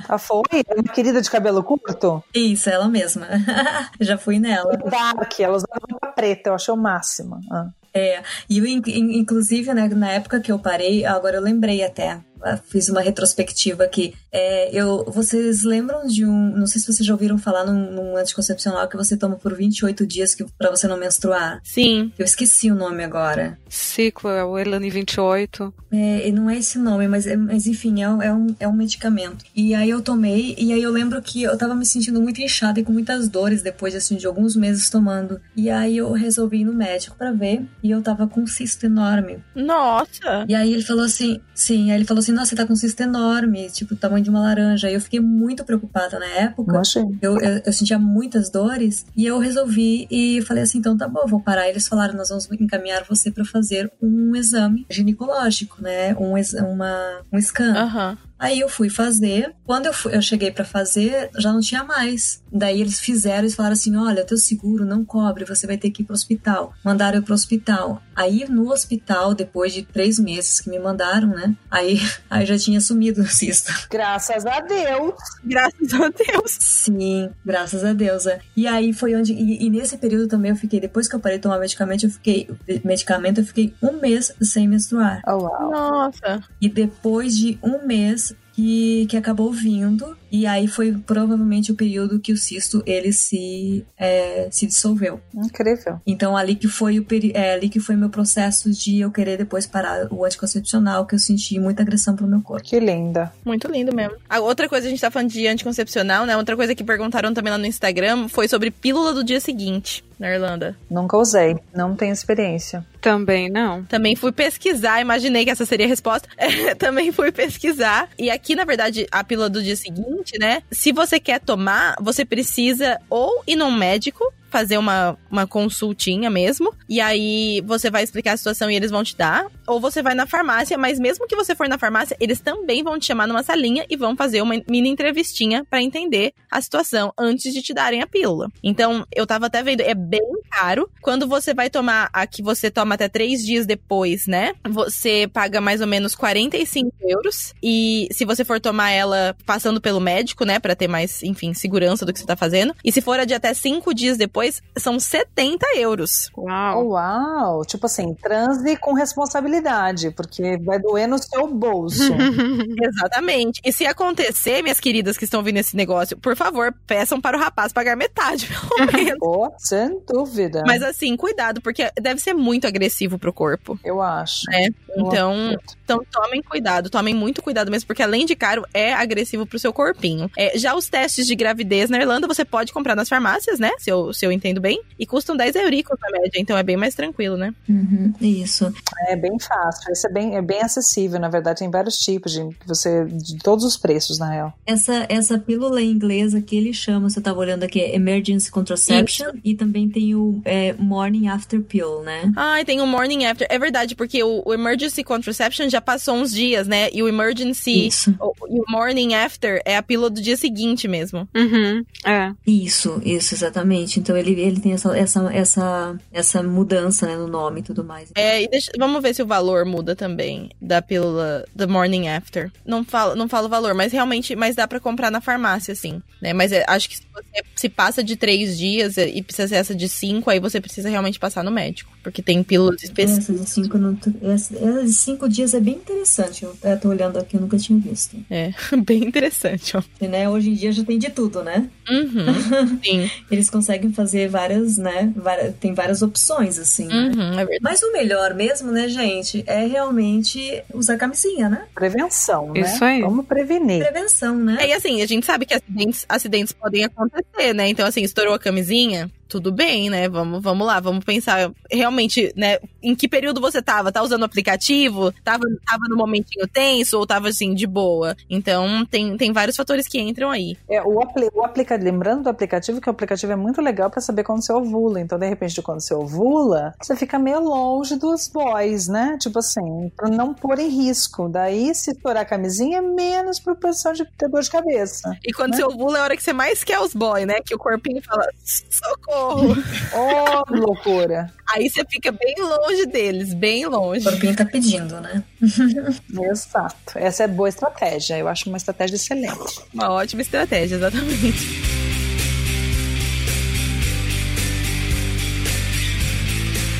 A foi? É uma querida de cabelo curto? Isso, ela mesma. já fui nela. Dark, ela usava roupa preta, eu achei o máximo. Ah. É, e eu, inclusive, né, na época que eu parei, agora eu lembrei até, fiz uma retrospectiva aqui. É, eu, vocês lembram de um. Não sei se vocês já ouviram falar num, num anticoncepcional que você toma por 28 dias que, pra você não menstruar. Sim. Eu esqueci o nome agora. Ciclo, é o Elane 28. É, não é esse nome, mas, é, mas enfim, é, é, um, é um medicamento. E aí eu tomei, e aí eu lembro que eu tava me sentindo muito inchada e com muitas dores depois assim, de alguns meses tomando. E aí eu resolvi ir no médico para ver, e eu tava com um cisto enorme. Nossa! E aí ele falou assim: sim, aí ele falou assim: nossa, você tá com um cisto enorme, tipo, o tamanho de uma laranja. Aí eu fiquei muito preocupada na época. Eu, eu, eu, sentia muitas dores e eu resolvi e falei assim: então tá bom, vou parar. Eles falaram: nós vamos encaminhar você para fazer um exame ginecológico, né? Um, uma, um scan. Uhum. Aí eu fui fazer. Quando eu, fui, eu cheguei para fazer, já não tinha mais. Daí eles fizeram e falaram assim: olha, teu seguro não cobre, você vai ter que ir pro hospital. Mandaram eu pro hospital. Aí no hospital, depois de três meses que me mandaram, né? Aí, aí já tinha sumido o cisto. Graças a Deus. Graças a Deus. Sim, graças a Deus. É. E aí foi onde. E, e, nesse período também eu fiquei, depois que eu parei de tomar medicamento, eu fiquei. Medicamento, eu fiquei um mês sem menstruar. Oh, wow. Nossa. E depois de um mês que, que acabou vindo E aí foi provavelmente o período que o cisto ele se, é, se dissolveu. Incrível. Então ali que foi o é, ali que foi meu processo de eu querer depois parar o anticoncepcional, que eu senti muita agressão pro meu corpo. Que linda. Muito lindo mesmo. A outra coisa, a gente tá falando de anticoncepcional, né? Outra coisa que perguntaram também lá no Instagram foi sobre pílula do dia seguinte na Irlanda. Nunca usei, não tenho experiência. Também não. Também fui pesquisar, imaginei que essa seria a resposta. É, também fui pesquisar. E aqui, na verdade, a pílula do dia seguinte, né? Se você quer tomar, você precisa ou ir num médico fazer uma, uma consultinha mesmo. E aí você vai explicar a situação e eles vão te dar. Ou você vai na farmácia, mas mesmo que você for na farmácia, eles também vão te chamar numa salinha e vão fazer uma mini entrevistinha para entender a situação antes de te darem a pílula. Então, eu tava até vendo, é bem caro. Quando você vai tomar a que você toma até três dias depois, né? Você paga mais ou menos 45 euros. E se você for tomar ela passando pelo médico, né? para ter mais, enfim, segurança do que você tá fazendo. E se for a de até cinco dias depois, são 70 euros. Uau! Uau! Tipo assim, transe com responsabilidade, porque vai doer no seu bolso. Exatamente. E se acontecer, minhas queridas que estão ouvindo esse negócio, por favor, peçam para o rapaz pagar metade, pelo menos. oh, sem dúvida. Mas assim, cuidado, porque deve ser muito agressivo pro corpo. Eu acho. Né? Então, então tomem cuidado, tomem muito cuidado mesmo, porque além de caro, é agressivo pro seu corpinho. É, já os testes de gravidez na Irlanda você pode comprar nas farmácias, né? Se eu, se eu entendo bem. E custam 10 euricos na média, então é bem mais tranquilo, né? Uhum, isso. É bem fácil. Esse é bem, é bem acessível, na verdade, tem vários tipos de você. de todos os preços, na real. Essa, essa pílula inglesa que ele chama, você tava olhando aqui, é Emergency Contraception. Isso. E também tem o é, Morning After Pill, né? Ah, tem o Morning After. É verdade, porque o, o Emergency Contraception já passou uns dias, né? E o Emergency. Isso. O, e o Morning After é a pílula do dia seguinte mesmo. Uhum. É. Isso, isso, exatamente. Então ele, ele tem essa, essa, essa, essa mudança né, no nome e tudo mais. É, e deixa, vamos ver se o valor muda também da pílula do Morning After. Não falo, não falo o valor, mas realmente, mas dá para comprar na farmácia, sim. Né? Mas é, acho que se você se passa de três dias e precisa ser essa de cinco, aí você precisa realmente passar no médico. Porque tem pílulas específicas. Essa de cinco, não, essa, de cinco dias é bem interessante. Eu tô olhando aqui, eu nunca tinha visto. É, bem interessante, ó. E, né, hoje em dia já tem de tudo, né? Uhum, sim. Eles conseguem fazer várias, né? Várias, tem várias opções, assim. Uhum, né? é Mas o melhor mesmo, né, gente, é realmente usar camisinha, né? Prevenção, né? Isso aí. Vamos prevenir. Prevenção, né? É, e assim, a gente sabe que acidentes, acidentes podem acontecer, né? Então, assim, estourou a camisinha, tudo bem, né? Vamos, vamos lá, vamos pensar realmente, né? Em que período você tava? Tá usando o aplicativo? Tava, tava no momentinho tenso ou tava assim, de boa? Então, tem, tem vários fatores que entram aí. É, o, apli o aplicativo, lembrando do aplicativo, que o aplicativo é muito legal para saber quando você ovula. Então, de repente, quando você ovula, você fica meio longe dos boys, né? Tipo assim, pra não pôr em risco. Daí, se estourar a camisinha, é menos proporção de ter dor de cabeça. E quando né? você ovula, é a hora que você mais quer os boys, né? Que o corpinho fala, socorro! Oh, loucura! Aí você fica bem longe deles, bem longe. O corpinho tá pedindo, né? Exato. Essa é boa estratégia. Eu acho uma estratégia excelente. Uma ótima estratégia, exatamente.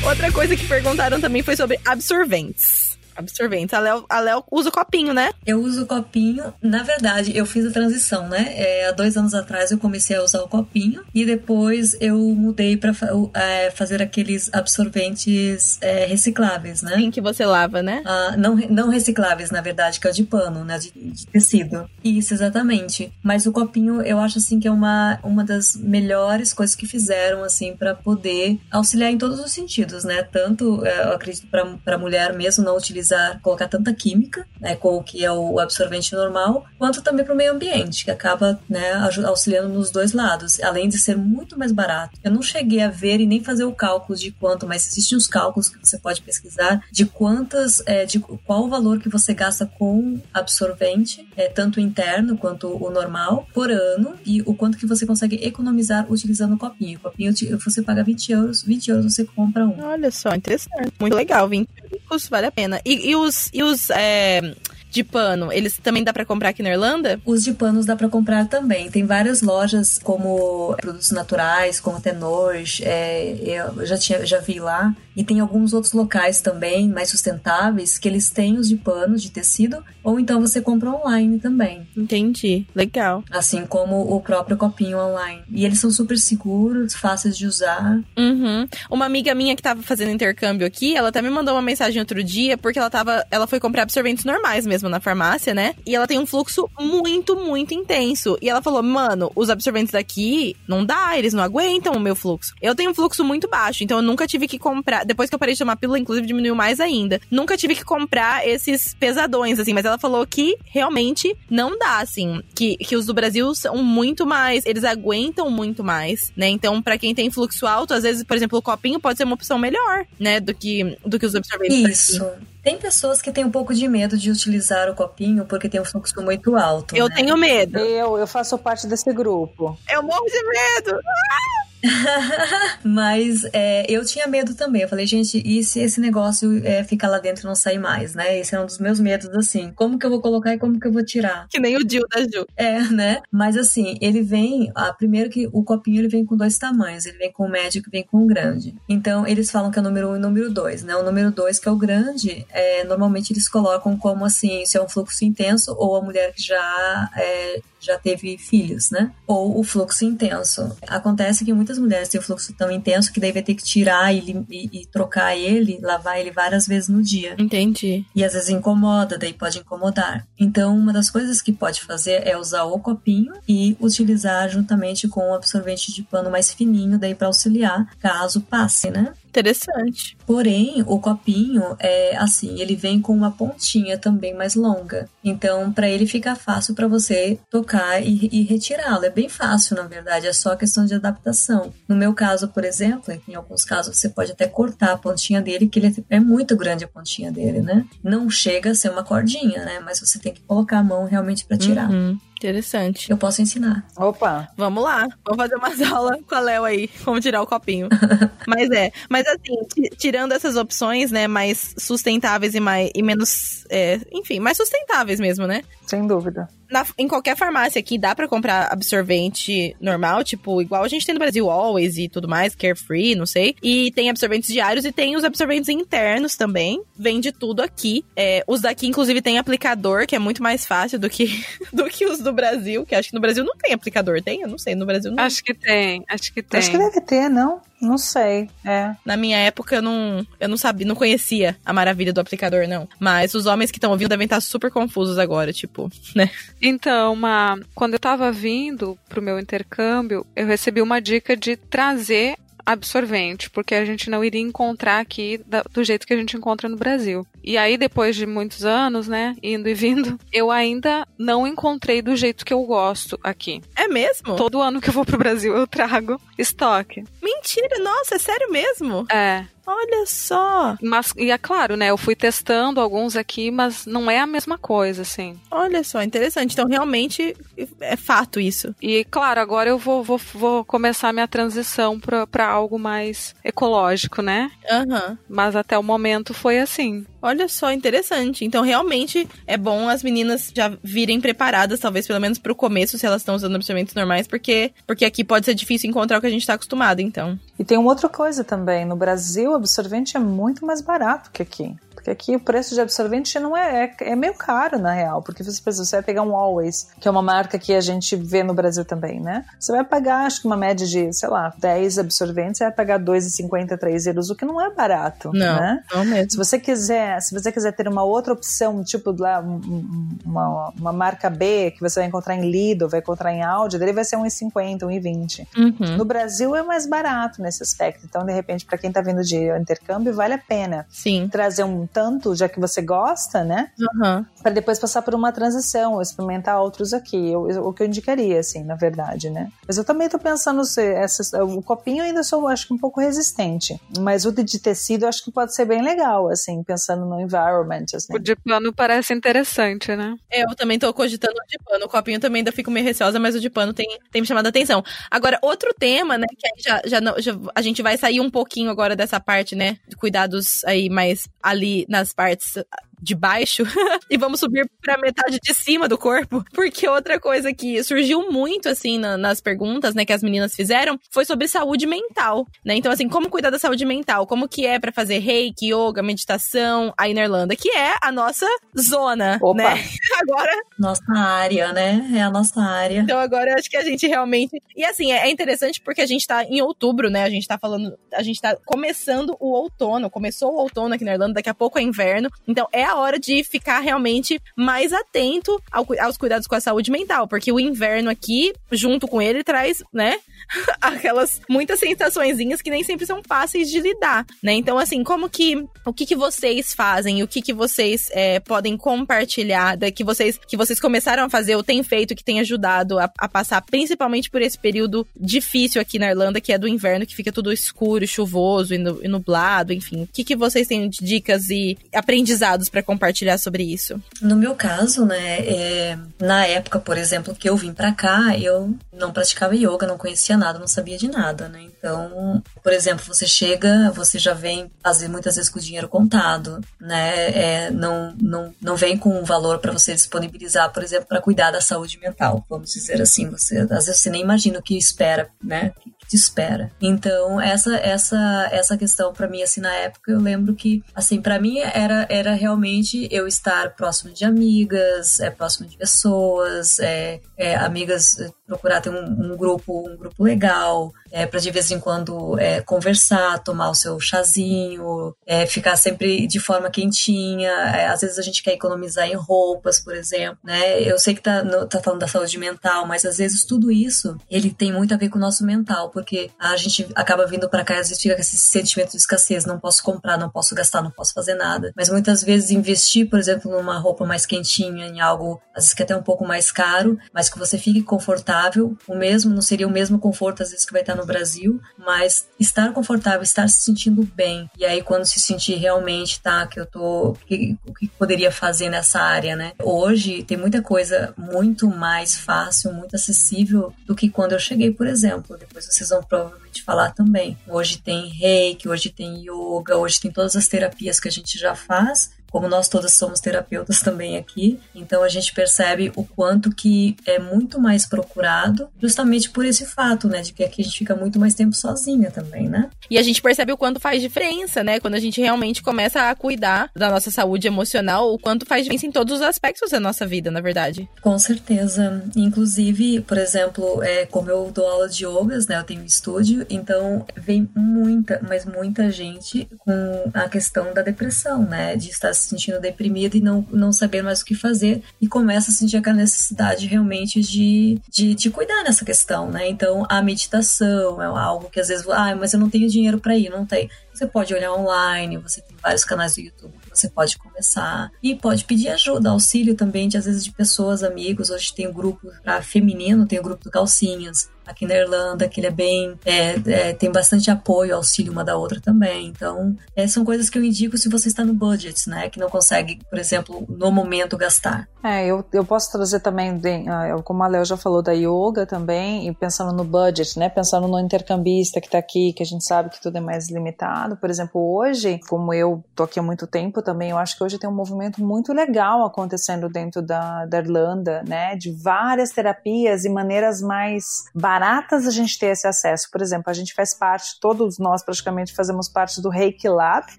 Outra coisa que perguntaram também foi sobre absorventes absorventes. A Léo, a Léo usa o copinho, né? Eu uso o copinho. Na verdade, eu fiz a transição, né? É, há dois anos atrás eu comecei a usar o copinho e depois eu mudei para é, fazer aqueles absorventes é, recicláveis, né? Sim, que você lava, né? Ah, não, não recicláveis, na verdade, que é o de pano, né? De, de, tecido. Isso, exatamente. Mas o copinho, eu acho assim que é uma, uma das melhores coisas que fizeram, assim, para poder auxiliar em todos os sentidos, né? Tanto, é, eu acredito, para mulher mesmo não utilizar precisar colocar tanta química, né, com o que é o absorvente normal, quanto também para o meio ambiente, que acaba né, auxiliando nos dois lados, além de ser muito mais barato. Eu não cheguei a ver e nem fazer o cálculo de quanto, mas existem os cálculos que você pode pesquisar de quantas, é, de qual o valor que você gasta com absorvente, é, tanto interno quanto o normal, por ano, e o quanto que você consegue economizar utilizando o copinho. O copinho você paga 20 euros, 20 euros você compra um. Olha só, interessante. Muito legal, 20 euros vale a pena. E, e os, e os é, de pano, eles também dá para comprar aqui na Irlanda? Os de panos dá para comprar também. Tem várias lojas como produtos naturais, como Tenor, é, eu já tinha já vi lá. E tem alguns outros locais também mais sustentáveis que eles têm os de panos de tecido, ou então você compra online também. Entendi, legal. Assim como o próprio copinho online. E eles são super seguros, fáceis de usar. Uhum. Uma amiga minha que tava fazendo intercâmbio aqui, ela até me mandou uma mensagem outro dia, porque ela tava. Ela foi comprar absorventes normais mesmo na farmácia, né? E ela tem um fluxo muito, muito intenso. E ela falou: mano, os absorventes daqui não dá, eles não aguentam o meu fluxo. Eu tenho um fluxo muito baixo, então eu nunca tive que comprar depois que eu parei de tomar pílula, inclusive diminuiu mais ainda. Nunca tive que comprar esses pesadões, assim, mas ela falou que realmente não dá, assim. Que, que os do Brasil são muito mais. Eles aguentam muito mais, né? Então, para quem tem fluxo alto, às vezes, por exemplo, o copinho pode ser uma opção melhor, né? Do que, do que os absorventes. Isso. Tem pessoas que têm um pouco de medo de utilizar o copinho porque tem um fluxo muito alto. Eu né? tenho medo. Eu, eu faço parte desse grupo. Eu morro de medo. Ah! Mas é, eu tinha medo também. Eu falei, gente, e se esse negócio é, ficar lá dentro e não sair mais, né? Esse é um dos meus medos, assim. Como que eu vou colocar e como que eu vou tirar? Que nem o Dil da Ju. É, né? Mas assim, ele vem. Ah, primeiro que o copinho ele vem com dois tamanhos. Ele vem com o médio e vem com o grande. Então, eles falam que é o número um e o número dois, né? O número dois, que é o grande, é, normalmente eles colocam como assim, se é um fluxo intenso ou a mulher que já é, já teve filhos, né? Ou o fluxo intenso. Acontece que muitas mulheres têm o fluxo tão intenso que daí vai ter que tirar e, e, e, trocar ele, lavar ele várias vezes no dia. Entendi. E às vezes incomoda, daí pode incomodar. Então, uma das coisas que pode fazer é usar o copinho e utilizar juntamente com o absorvente de pano mais fininho, daí para auxiliar, caso passe, né? Interessante. Porém, o copinho é assim, ele vem com uma pontinha também mais longa. Então, para ele ficar fácil para você tocar e, e retirá-lo. É bem fácil, na verdade, é só questão de adaptação. No meu caso, por exemplo, em alguns casos você pode até cortar a pontinha dele, que ele é muito grande a pontinha dele, né? Não chega a ser uma cordinha, né? Mas você tem que colocar a mão realmente para tirar. Uhum. Interessante. Eu posso ensinar. Opa! Vamos lá. Vamos fazer umas aulas com a Léo aí. Como tirar o copinho. mas é. Mas assim, tirando essas opções, né, mais sustentáveis e, mais, e menos. É, enfim, mais sustentáveis mesmo, né? Sem dúvida na, em qualquer farmácia aqui dá para comprar absorvente normal, tipo, igual a gente tem no Brasil, Always e tudo mais, Carefree, não sei. E tem absorventes diários e tem os absorventes internos também. Vende tudo aqui. É, os daqui, inclusive, tem aplicador, que é muito mais fácil do que, do que os do Brasil, que acho que no Brasil não tem aplicador, tem? Eu não sei, no Brasil não. Acho que tem, acho que tem. Acho que deve ter, não? Não sei, é. Na minha época eu não, eu não sabia, não conhecia a maravilha do aplicador, não. Mas os homens que estão ouvindo devem estar super confusos agora, tipo, né? Então, uma, quando eu tava vindo pro meu intercâmbio, eu recebi uma dica de trazer absorvente, porque a gente não iria encontrar aqui do jeito que a gente encontra no Brasil. E aí, depois de muitos anos, né, indo e vindo, eu ainda não encontrei do jeito que eu gosto aqui. É mesmo? Todo ano que eu vou pro Brasil, eu trago estoque. Mentira, nossa, é sério mesmo? É. Olha só. Mas, e é claro, né? Eu fui testando alguns aqui, mas não é a mesma coisa, assim. Olha só, interessante. Então, realmente, é fato isso. E, claro, agora eu vou, vou, vou começar minha transição para algo mais ecológico, né? Aham. Uhum. Mas até o momento foi assim. Olha só, interessante. Então, realmente é bom as meninas já virem preparadas, talvez pelo menos pro começo, se elas estão usando absorventes normais, porque, porque aqui pode ser difícil encontrar o que a gente tá acostumado, então. E tem uma outra coisa também. No Brasil, o absorvente é muito mais barato que aqui. Porque aqui o preço de absorvente não é, é, é meio caro, na real. Porque você, você vai pegar um Always, que é uma marca que a gente vê no Brasil também, né? Você vai pagar, acho que uma média de, sei lá, 10 absorventes, você vai pagar 2,50, 3 euros, o que não é barato, não, né? Não mesmo. Se você quiser, se você quiser ter uma outra opção, tipo lá, uma, uma marca B, que você vai encontrar em Lido, vai encontrar em Audi, dele vai ser 1,50, 1,20. Uhum. No Brasil é mais barato nesse aspecto. Então, de repente, para quem tá vindo de intercâmbio, vale a pena. Sim. Trazer um tanto, já que você gosta, né? Uhum. Para depois passar por uma transição, experimentar outros aqui. Eu, eu, o que eu indicaria, assim, na verdade, né? Mas eu também tô pensando se essa, o copinho ainda sou, acho que um pouco resistente. Mas o de tecido eu acho que pode ser bem legal, assim, pensando no environment. Assim. O de pano parece interessante, né? É, eu também tô cogitando o de pano. O copinho também ainda fico meio receosa, mas o de pano tem, tem me chamado a atenção. Agora, outro tema, né, que já, já, já, a gente vai sair um pouquinho agora dessa parte, né, de cuidados aí mais ali nas partes de baixo e vamos subir pra metade de cima do corpo. Porque outra coisa que surgiu muito, assim, na, nas perguntas, né, que as meninas fizeram, foi sobre saúde mental, né? Então, assim, como cuidar da saúde mental? Como que é para fazer reiki, yoga, meditação aí na Irlanda? Que é a nossa zona, Opa. né? Agora... Nossa área, né? É a nossa área. Então, agora acho que a gente realmente... E, assim, é, é interessante porque a gente tá em outubro, né? A gente tá falando... A gente tá começando o outono. Começou o outono aqui na Irlanda, daqui a pouco é inverno. Então, é a hora de ficar realmente mais atento ao, aos cuidados com a saúde mental, porque o inverno aqui, junto com ele, traz, né, aquelas muitas sensaçõezinhas que nem sempre são fáceis de lidar, né? Então, assim, como que o que, que vocês fazem, o que, que vocês é, podem compartilhar da, que vocês que vocês começaram a fazer ou têm feito que tem ajudado a, a passar, principalmente por esse período difícil aqui na Irlanda, que é do inverno, que fica tudo escuro, chuvoso e nublado, enfim. O que, que vocês têm de dicas e aprendizados para compartilhar sobre isso? No meu caso, né, é, na época, por exemplo, que eu vim para cá, eu não praticava yoga, não conhecia nada, não sabia de nada, né? Então, por exemplo, você chega, você já vem fazer muitas vezes com o dinheiro contado, né? É, não, não, não vem com um valor para você disponibilizar, por exemplo, para cuidar da saúde mental, vamos dizer assim. Você, às vezes você nem imagina o que espera, né? Te espera. Então, essa essa essa questão para mim assim na época eu lembro que assim, para mim era era realmente eu estar próximo de amigas, é próximo de pessoas, é, é amigas procurar ter um, um, grupo um grupo legal é, para de vez em quando é, conversar tomar o seu chazinho é, ficar sempre de forma quentinha. É, às vezes a gente quer economizar em roupas por exemplo né? Eu sei que tá, no, tá falando da saúde mental mas às vezes tudo isso ele tem muito a ver com o nosso mental porque a gente acaba vindo para cá e às vezes fica com esse sentimento de escassez não posso comprar não posso gastar não posso fazer nada mas muitas vezes investir por exemplo numa roupa mais quentinha em algo às vezes que é até um pouco mais caro mas que você fique confortável o mesmo, não seria o mesmo conforto às vezes que vai estar no Brasil, mas estar confortável, estar se sentindo bem. E aí quando se sentir realmente, tá, que eu tô, que, o que poderia fazer nessa área, né? Hoje tem muita coisa muito mais fácil, muito acessível do que quando eu cheguei, por exemplo. Depois vocês vão provavelmente falar também. Hoje tem reiki, hoje tem yoga, hoje tem todas as terapias que a gente já faz como nós todas somos terapeutas também aqui, então a gente percebe o quanto que é muito mais procurado, justamente por esse fato, né, de que aqui a gente fica muito mais tempo sozinha também, né? E a gente percebe o quanto faz diferença, né, quando a gente realmente começa a cuidar da nossa saúde emocional, o quanto faz diferença em todos os aspectos da nossa vida, na verdade. Com certeza. Inclusive, por exemplo, é, como eu dou aula de yogas, né, eu tenho um estúdio, então vem muita, mas muita gente com a questão da depressão, né, de estar se sentindo deprimida e não, não saber mais o que fazer e começa a sentir aquela necessidade realmente de, de, de cuidar nessa questão, né? Então, a meditação é algo que às vezes, ah, mas eu não tenho dinheiro para ir, não tem. Você pode olhar online, você tem vários canais do YouTube que você pode começar e pode pedir ajuda, auxílio também de às vezes de pessoas, amigos. Hoje tem um grupo para feminino, tem o um grupo do calcinhas aqui na Irlanda, que ele é bem. É, é, tem bastante apoio, auxílio uma da outra também. Então, é, são coisas que eu indico se você está no budget, né? Que não consegue, por exemplo, no momento gastar. É, eu, eu posso trazer também, ah, como a Léo já falou da yoga também, e pensando no budget, né? Pensando no intercambista que está aqui, que a gente sabe que tudo é mais limitado. Por exemplo, hoje, como eu tô aqui há muito tempo também, eu acho que hoje tem um movimento muito legal acontecendo dentro da, da Irlanda, né? De várias terapias e maneiras mais baratas baratas a gente ter esse acesso. Por exemplo, a gente faz parte, todos nós praticamente fazemos parte do Reiki Lab,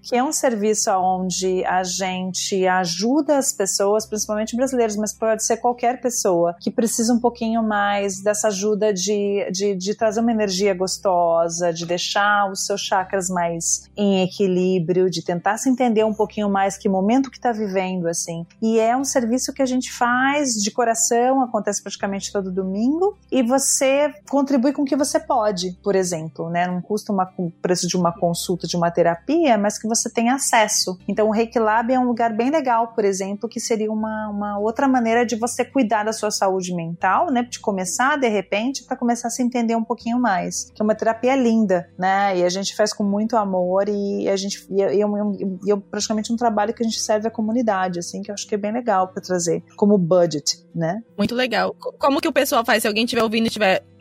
que é um serviço onde a gente ajuda as pessoas, principalmente brasileiros, mas pode ser qualquer pessoa que precisa um pouquinho mais dessa ajuda de, de, de trazer uma energia gostosa, de deixar os seus chakras mais em equilíbrio, de tentar se entender um pouquinho mais que momento que está vivendo, assim. E é um serviço que a gente faz de coração, acontece praticamente todo domingo, e você contribui com o que você pode, por exemplo, né? Não custa uma, o preço de uma consulta, de uma terapia, mas que você tem acesso. Então, o Reiki Lab é um lugar bem legal, por exemplo, que seria uma, uma outra maneira de você cuidar da sua saúde mental, né? De começar, de repente, para começar a se entender um pouquinho mais. Que é uma terapia linda, né? E a gente faz com muito amor e a gente e eu, eu, eu praticamente um trabalho que a gente serve à comunidade, assim, que eu acho que é bem legal para trazer como budget, né? Muito legal. Como que o pessoal faz se alguém estiver ouvindo e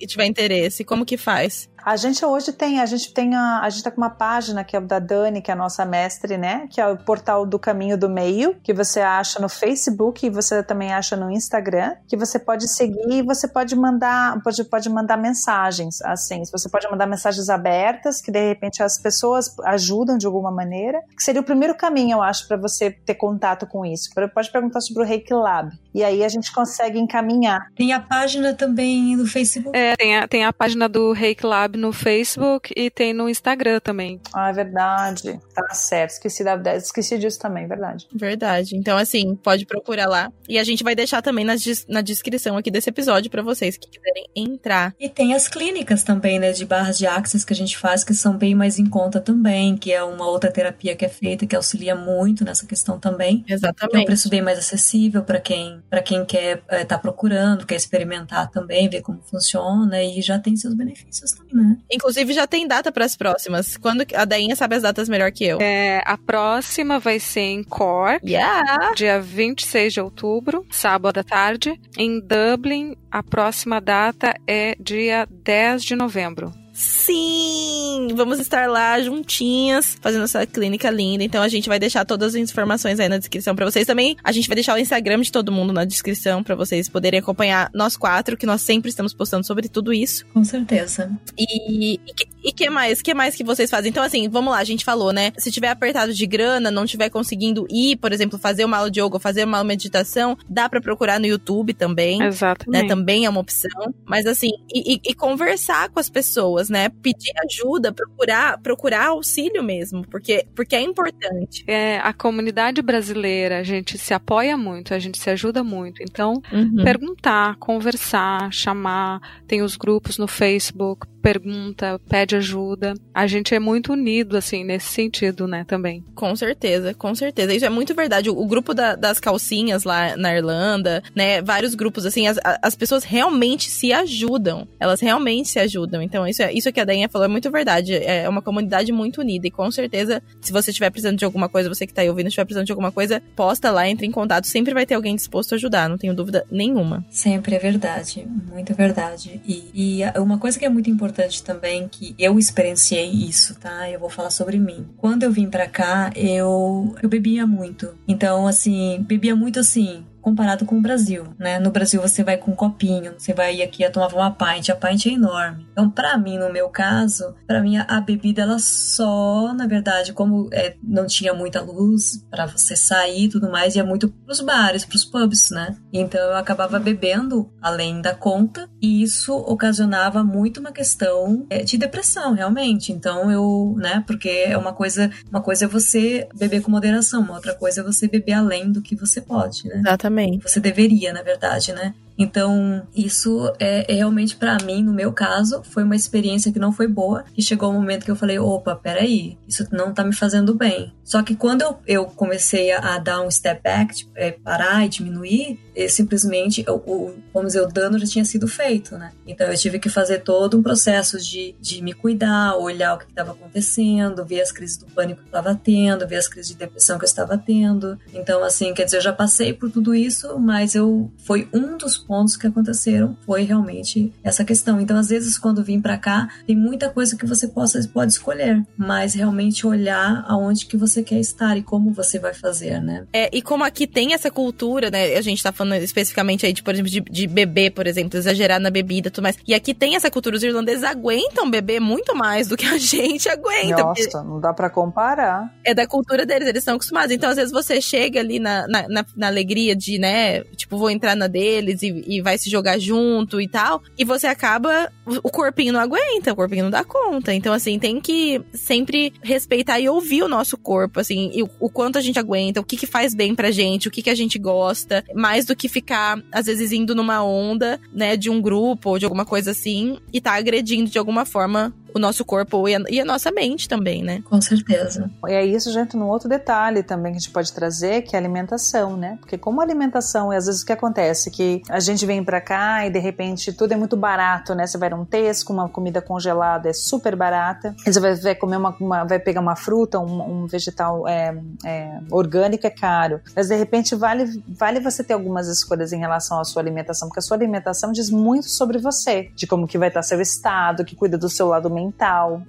estiver tiver interesse, como que faz? A gente hoje tem, a gente tem a, a gente tá com uma página que é da Dani, que é a nossa mestre, né? Que é o portal do Caminho do Meio, que você acha no Facebook e você também acha no Instagram, que você pode seguir e você pode mandar, pode, pode mandar mensagens, assim. Você pode mandar mensagens abertas, que de repente as pessoas ajudam de alguma maneira, que seria o primeiro caminho, eu acho, para você ter contato com isso. Pode perguntar sobre o Reiki Lab. E aí a gente consegue encaminhar. Tem a página também no Facebook. É, tem a, tem a página do Reiki Lab no Facebook e tem no Instagram também. Ah, é verdade. Tá certo. Esqueci, da, esqueci disso também, verdade. Verdade. Então, assim, pode procurar lá. E a gente vai deixar também na, na descrição aqui desse episódio para vocês que quiserem entrar. E tem as clínicas também, né, de barras de axis que a gente faz, que são bem mais em conta também, que é uma outra terapia que é feita, que auxilia muito nessa questão também. Exatamente. É um preço bem mais acessível para quem, pra quem quer estar é, tá procurando, quer experimentar também, ver como funciona e já tem seus benefícios também, né? Inclusive, já tem data para as próximas. Quando a Dainha sabe as datas melhor que eu. É, a próxima vai ser em Cork, yeah. dia 26 de outubro, sábado à tarde. Em Dublin, a próxima data é dia 10 de novembro. Sim! Vamos estar lá juntinhas, fazendo essa clínica linda. Então a gente vai deixar todas as informações aí na descrição para vocês também. A gente vai deixar o Instagram de todo mundo na descrição para vocês poderem acompanhar nós quatro, que nós sempre estamos postando sobre tudo isso. Com certeza. E, e, e que mais? que mais que vocês fazem? Então, assim, vamos lá, a gente falou, né? Se tiver apertado de grana, não tiver conseguindo ir, por exemplo, fazer uma aula de yoga, fazer uma meditação, dá para procurar no YouTube também. Exatamente. Né? Também é uma opção. Mas assim, e, e conversar com as pessoas, né? Pedir ajuda, procurar, procurar auxílio mesmo, porque, porque é importante. É, a comunidade brasileira, a gente se apoia muito, a gente se ajuda muito. Então, uhum. perguntar, conversar, chamar, tem os grupos no Facebook, pergunta, pede ajuda. A gente é muito unido, assim, nesse sentido, né, também. Com certeza, com certeza. Isso é muito verdade. O, o grupo da, das calcinhas lá na Irlanda, né, vários grupos, assim, as, as pessoas realmente se ajudam. Elas realmente se ajudam. Então, isso, é, isso que a Dainha falou é muito verdade. É uma comunidade muito unida. E com certeza, se você estiver precisando de alguma coisa, você que tá aí ouvindo, estiver precisando de alguma coisa, posta lá, entre em contato. Sempre vai ter alguém disposto a ajudar, não tenho dúvida nenhuma. Sempre é verdade. Muito verdade. E, e uma coisa que é muito importante importante também que eu experienciei isso, tá? Eu vou falar sobre mim. Quando eu vim para cá, eu eu bebia muito. Então, assim, bebia muito assim, comparado com o Brasil, né? No Brasil você vai com um copinho, você vai aqui a tomar uma pint, a pint é enorme. Então, para mim, no meu caso, para mim a bebida ela só, na verdade, como é, não tinha muita luz para você sair e tudo mais, ia muito pros bares, pros pubs, né? Então eu acabava bebendo além da conta e isso ocasionava muito uma questão é, de depressão, realmente. Então eu, né? Porque é uma coisa, uma coisa é você beber com moderação, uma outra coisa é você beber além do que você pode, né? Exatamente. Exatamente. Você deveria, na verdade, né? Então, isso é, é realmente para mim, no meu caso, foi uma experiência que não foi boa. E chegou um momento que eu falei: opa, peraí, isso não tá me fazendo bem. Só que quando eu, eu comecei a, a dar um step back, tipo, é, parar e diminuir, é, simplesmente, eu, o, vamos dizer, o dano já tinha sido feito, né? Então eu tive que fazer todo um processo de, de me cuidar, olhar o que estava acontecendo, ver as crises do pânico que eu estava tendo, ver as crises de depressão que eu estava tendo. Então, assim, quer dizer, eu já passei por tudo isso, mas eu foi um dos pontos que aconteceram foi realmente essa questão. Então, às vezes, quando vim para cá, tem muita coisa que você possa, pode escolher, mas realmente olhar aonde que você quer estar e como você vai fazer, né? É, e como aqui tem essa cultura, né? A gente tá falando especificamente aí, de, por exemplo, de, de beber, por exemplo, exagerar na bebida e tudo mais. E aqui tem essa cultura, os irlandeses aguentam beber muito mais do que a gente aguenta. Nossa, porque... não dá para comparar. É da cultura deles, eles estão acostumados. Então, às vezes, você chega ali na, na, na, na alegria de, né, tipo, vou entrar na deles e e vai se jogar junto e tal. E você acaba. O corpinho não aguenta, o corpinho não dá conta. Então, assim, tem que sempre respeitar e ouvir o nosso corpo, assim, e o, o quanto a gente aguenta, o que que faz bem pra gente, o que que a gente gosta, mais do que ficar, às vezes, indo numa onda, né, de um grupo ou de alguma coisa assim, e tá agredindo de alguma forma o nosso corpo e a, e a nossa mente também, né? Com certeza. E aí isso já entra num outro detalhe também que a gente pode trazer, que é a alimentação, né? Porque como a alimentação, e às vezes o que acontece? Que a gente vem pra cá e de repente tudo é muito barato, né? Você vai num tesco, uma comida congelada é super barata. Você vai, vai comer uma, uma, vai pegar uma fruta, um, um vegetal é, é, orgânico é caro. Mas de repente vale, vale você ter algumas escolhas em relação à sua alimentação, porque a sua alimentação diz muito sobre você, de como que vai estar seu estado, que cuida do seu lado mental,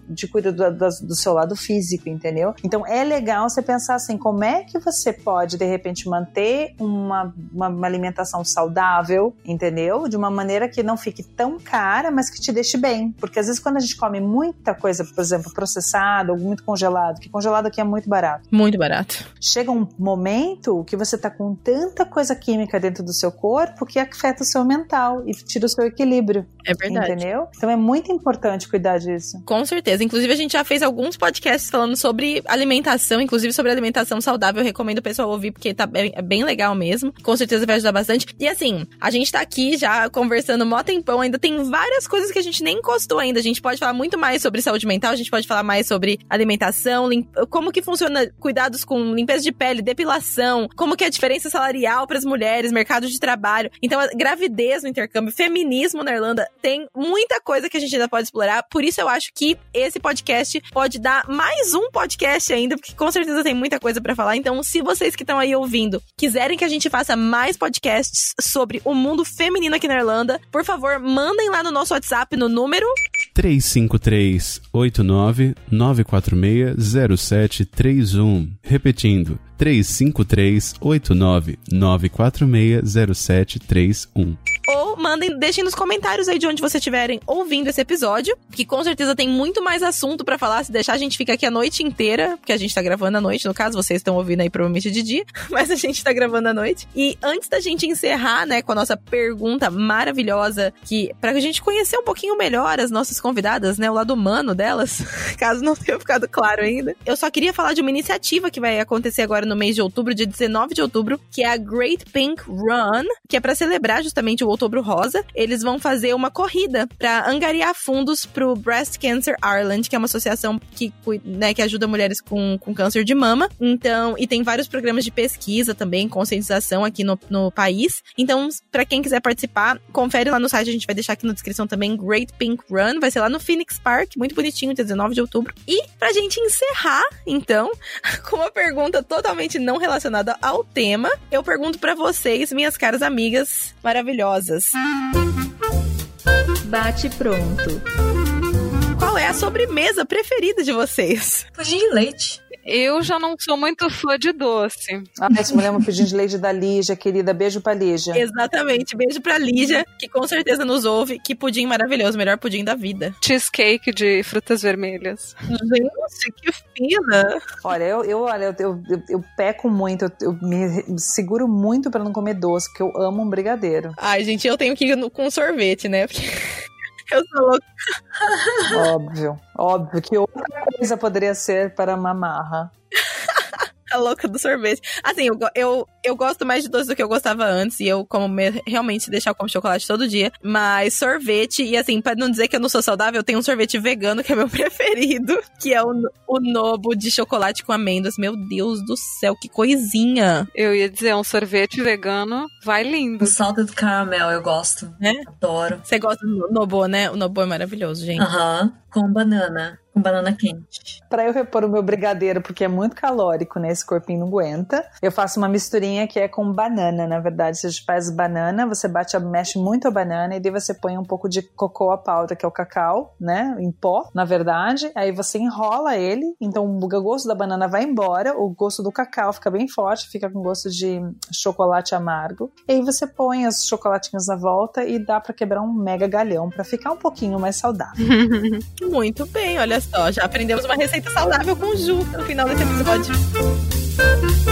de cuida do, do, do seu lado físico, entendeu? Então é legal você pensar assim, como é que você pode de repente manter uma, uma, uma alimentação saudável, entendeu? De uma maneira que não fique tão cara, mas que te deixe bem. Porque às vezes quando a gente come muita coisa, por exemplo, processada ou muito congelado, que congelado aqui é muito barato. Muito barato. Chega um momento que você tá com tanta coisa química dentro do seu corpo que afeta o seu mental e tira o seu equilíbrio. É verdade. Entendeu? Então é muito importante cuidar disso. Com certeza. Inclusive, a gente já fez alguns podcasts falando sobre alimentação, inclusive sobre alimentação saudável. Eu recomendo o pessoal ouvir, porque tá bem, é bem legal mesmo. Com certeza vai ajudar bastante. E assim, a gente tá aqui já conversando mó tempão, ainda tem várias coisas que a gente nem encostou ainda. A gente pode falar muito mais sobre saúde mental, a gente pode falar mais sobre alimentação, como que funciona cuidados com limpeza de pele, depilação, como que é a diferença salarial para as mulheres, mercado de trabalho. Então, gravidez no intercâmbio, feminismo na Irlanda, tem muita coisa que a gente ainda pode explorar. Por isso eu acho que esse podcast pode dar mais um podcast ainda, porque com certeza tem muita coisa para falar. Então, se vocês que estão aí ouvindo quiserem que a gente faça mais podcasts sobre o mundo feminino aqui na Irlanda, por favor, mandem lá no nosso WhatsApp no número 353 89 946 0731. Repetindo, 353 89 946 0731 ou mandem, deixem nos comentários aí de onde vocês estiverem ouvindo esse episódio, que com certeza tem muito mais assunto para falar. Se deixar, a gente fica aqui a noite inteira, porque a gente tá gravando à noite, no caso, vocês estão ouvindo aí provavelmente de dia, mas a gente tá gravando à noite. E antes da gente encerrar, né, com a nossa pergunta maravilhosa, que pra gente conhecer um pouquinho melhor as nossas convidadas, né, o lado humano delas, caso não tenha ficado claro ainda, eu só queria falar de uma iniciativa que vai acontecer agora no mês de outubro, dia 19 de outubro, que é a Great Pink Run, que é para celebrar justamente o Outubro Rosa, eles vão fazer uma corrida para angariar fundos pro Breast Cancer Ireland, que é uma associação que, né, que ajuda mulheres com, com câncer de mama. Então, e tem vários programas de pesquisa também, conscientização aqui no, no país. Então, para quem quiser participar, confere lá no site, a gente vai deixar aqui na descrição também Great Pink Run, vai ser lá no Phoenix Park, muito bonitinho, dia 19 de outubro. E pra gente encerrar, então, com uma pergunta totalmente não relacionada ao tema, eu pergunto para vocês, minhas caras amigas maravilhosas, Bate pronto. Qual é a sobremesa preferida de vocês? Pudim de leite. Eu já não sou muito fã de doce. Ah, essa mulher é uma pudim de leite da Lígia, querida. Beijo pra Lígia. Exatamente. Beijo pra Lígia, que com certeza nos ouve. Que pudim maravilhoso, melhor pudim da vida. Cheesecake de frutas vermelhas. Gente, que fina. Olha, eu, eu, olha, eu, eu, eu peco muito, eu, eu me seguro muito pra não comer doce, porque eu amo um brigadeiro. Ai, gente, eu tenho que ir com sorvete, né? Porque... Eu sou louca. Óbvio, óbvio que outra coisa poderia ser para mamarra. A louca do sorvete. Assim, eu, eu, eu gosto mais de doce do que eu gostava antes. E eu como me, realmente deixar eu como chocolate todo dia. Mas sorvete, e assim, pra não dizer que eu não sou saudável, eu tenho um sorvete vegano que é meu preferido. Que é o, o Nobo de chocolate com amêndoas. Meu Deus do céu, que coisinha. Eu ia dizer, um sorvete vegano vai lindo. O salted caramel eu gosto. Né? Adoro. Você gosta do Nobo, né? O Nobo é maravilhoso, gente. Aham. Uhum. Com banana com banana quente. Para eu repor o meu brigadeiro, porque é muito calórico, né? Esse corpinho não aguenta. Eu faço uma misturinha que é com banana, na verdade. Você faz banana, você bate, mexe muito a banana e daí você põe um pouco de cocoa powder, que é o cacau, né? Em pó, na verdade. Aí você enrola ele, então o gosto da banana vai embora, o gosto do cacau fica bem forte, fica com gosto de chocolate amargo. E aí você põe os chocolatinhos na volta e dá para quebrar um mega galhão para ficar um pouquinho mais saudável. muito bem, olha só, já aprendemos uma receita saudável com o Ju no final desse episódio.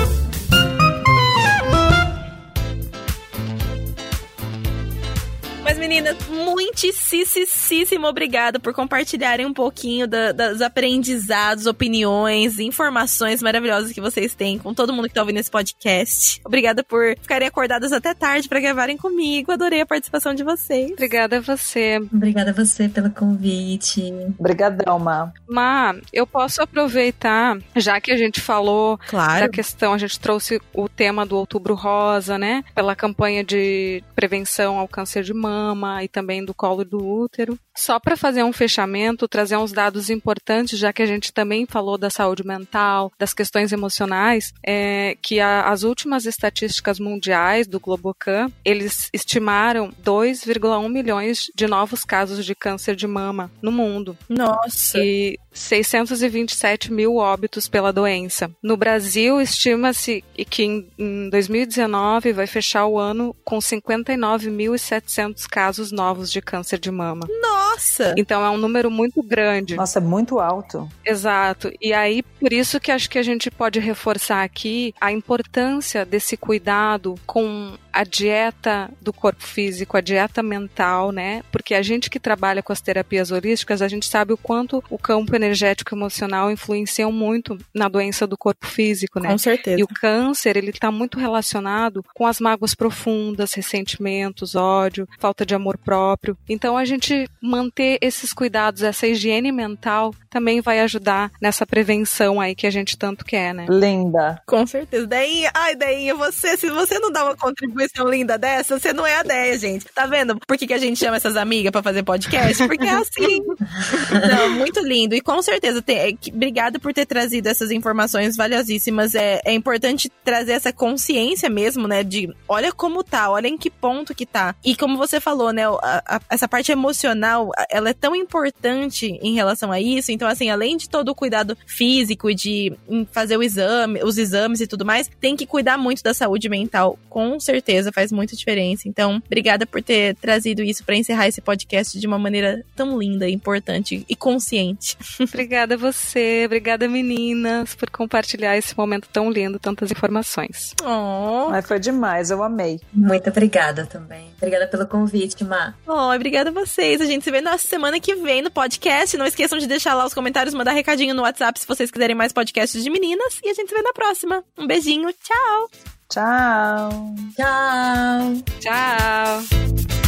Mas meninas, muitíssimo obrigada por compartilharem um pouquinho da, dos aprendizados, opiniões, informações maravilhosas que vocês têm com todo mundo que tá ouvindo esse podcast. Obrigada por ficarem acordadas até tarde para gravarem comigo. Adorei a participação de vocês. Obrigada a você. Obrigada a você pelo convite. Obrigadão, Ma. Ma, eu posso aproveitar, já que a gente falou claro. da questão, a gente trouxe o tema do Outubro Rosa, né? Pela campanha de prevenção ao câncer de mama e também do colo do útero. Só para fazer um fechamento, trazer uns dados importantes, já que a gente também falou da saúde mental, das questões emocionais, é que a, as últimas estatísticas mundiais do Globocan, eles estimaram 2,1 milhões de novos casos de câncer de mama no mundo. Nossa! E 627 mil óbitos pela doença. No Brasil, estima-se que em 2019 vai fechar o ano com 59.700 casos novos de câncer de mama. Nossa! Então é um número muito grande. Nossa, é muito alto. Exato. E aí, por isso que acho que a gente pode reforçar aqui a importância desse cuidado com a dieta do corpo físico, a dieta mental, né? Porque a gente que trabalha com as terapias holísticas, a gente sabe o quanto o campo energético e emocional influenciam muito na doença do corpo físico, né? Com certeza. E o câncer, ele está muito relacionado com as mágoas profundas, ressentimentos, ódio, falta de amor próprio. Então a gente manter esses cuidados, essa higiene mental, também vai ajudar nessa prevenção aí que a gente tanto quer, né? Linda. Com certeza. Daí, ai, daí você, se você não dá uma contribuição contribuição linda dessa, você não é a ideia, gente. Tá vendo por que, que a gente chama essas amigas para fazer podcast? Porque é assim. não, muito lindo. E com certeza, tem, é, obrigada por ter trazido essas informações valiosíssimas. É, é importante trazer essa consciência mesmo, né? De olha como tá, olha em que ponto que tá. E como você falou, né? A, a, essa parte emocional, ela é tão importante em relação a isso. Então, assim, além de todo o cuidado físico e de fazer o exame, os exames e tudo mais, tem que cuidar muito da saúde mental, com certeza certeza faz muita diferença. Então, obrigada por ter trazido isso para encerrar esse podcast de uma maneira tão linda, importante e consciente. Obrigada a você, obrigada meninas por compartilhar esse momento tão lindo, tantas informações. Oh. Mas foi demais, eu amei. Muito obrigada também. Obrigada pelo convite, Ma. Oh, obrigada a vocês. A gente se vê na semana que vem no podcast. Não esqueçam de deixar lá os comentários, mandar recadinho no WhatsApp se vocês quiserem mais podcasts de meninas. E a gente se vê na próxima. Um beijinho, tchau! Tchau. Tchau. Tchau.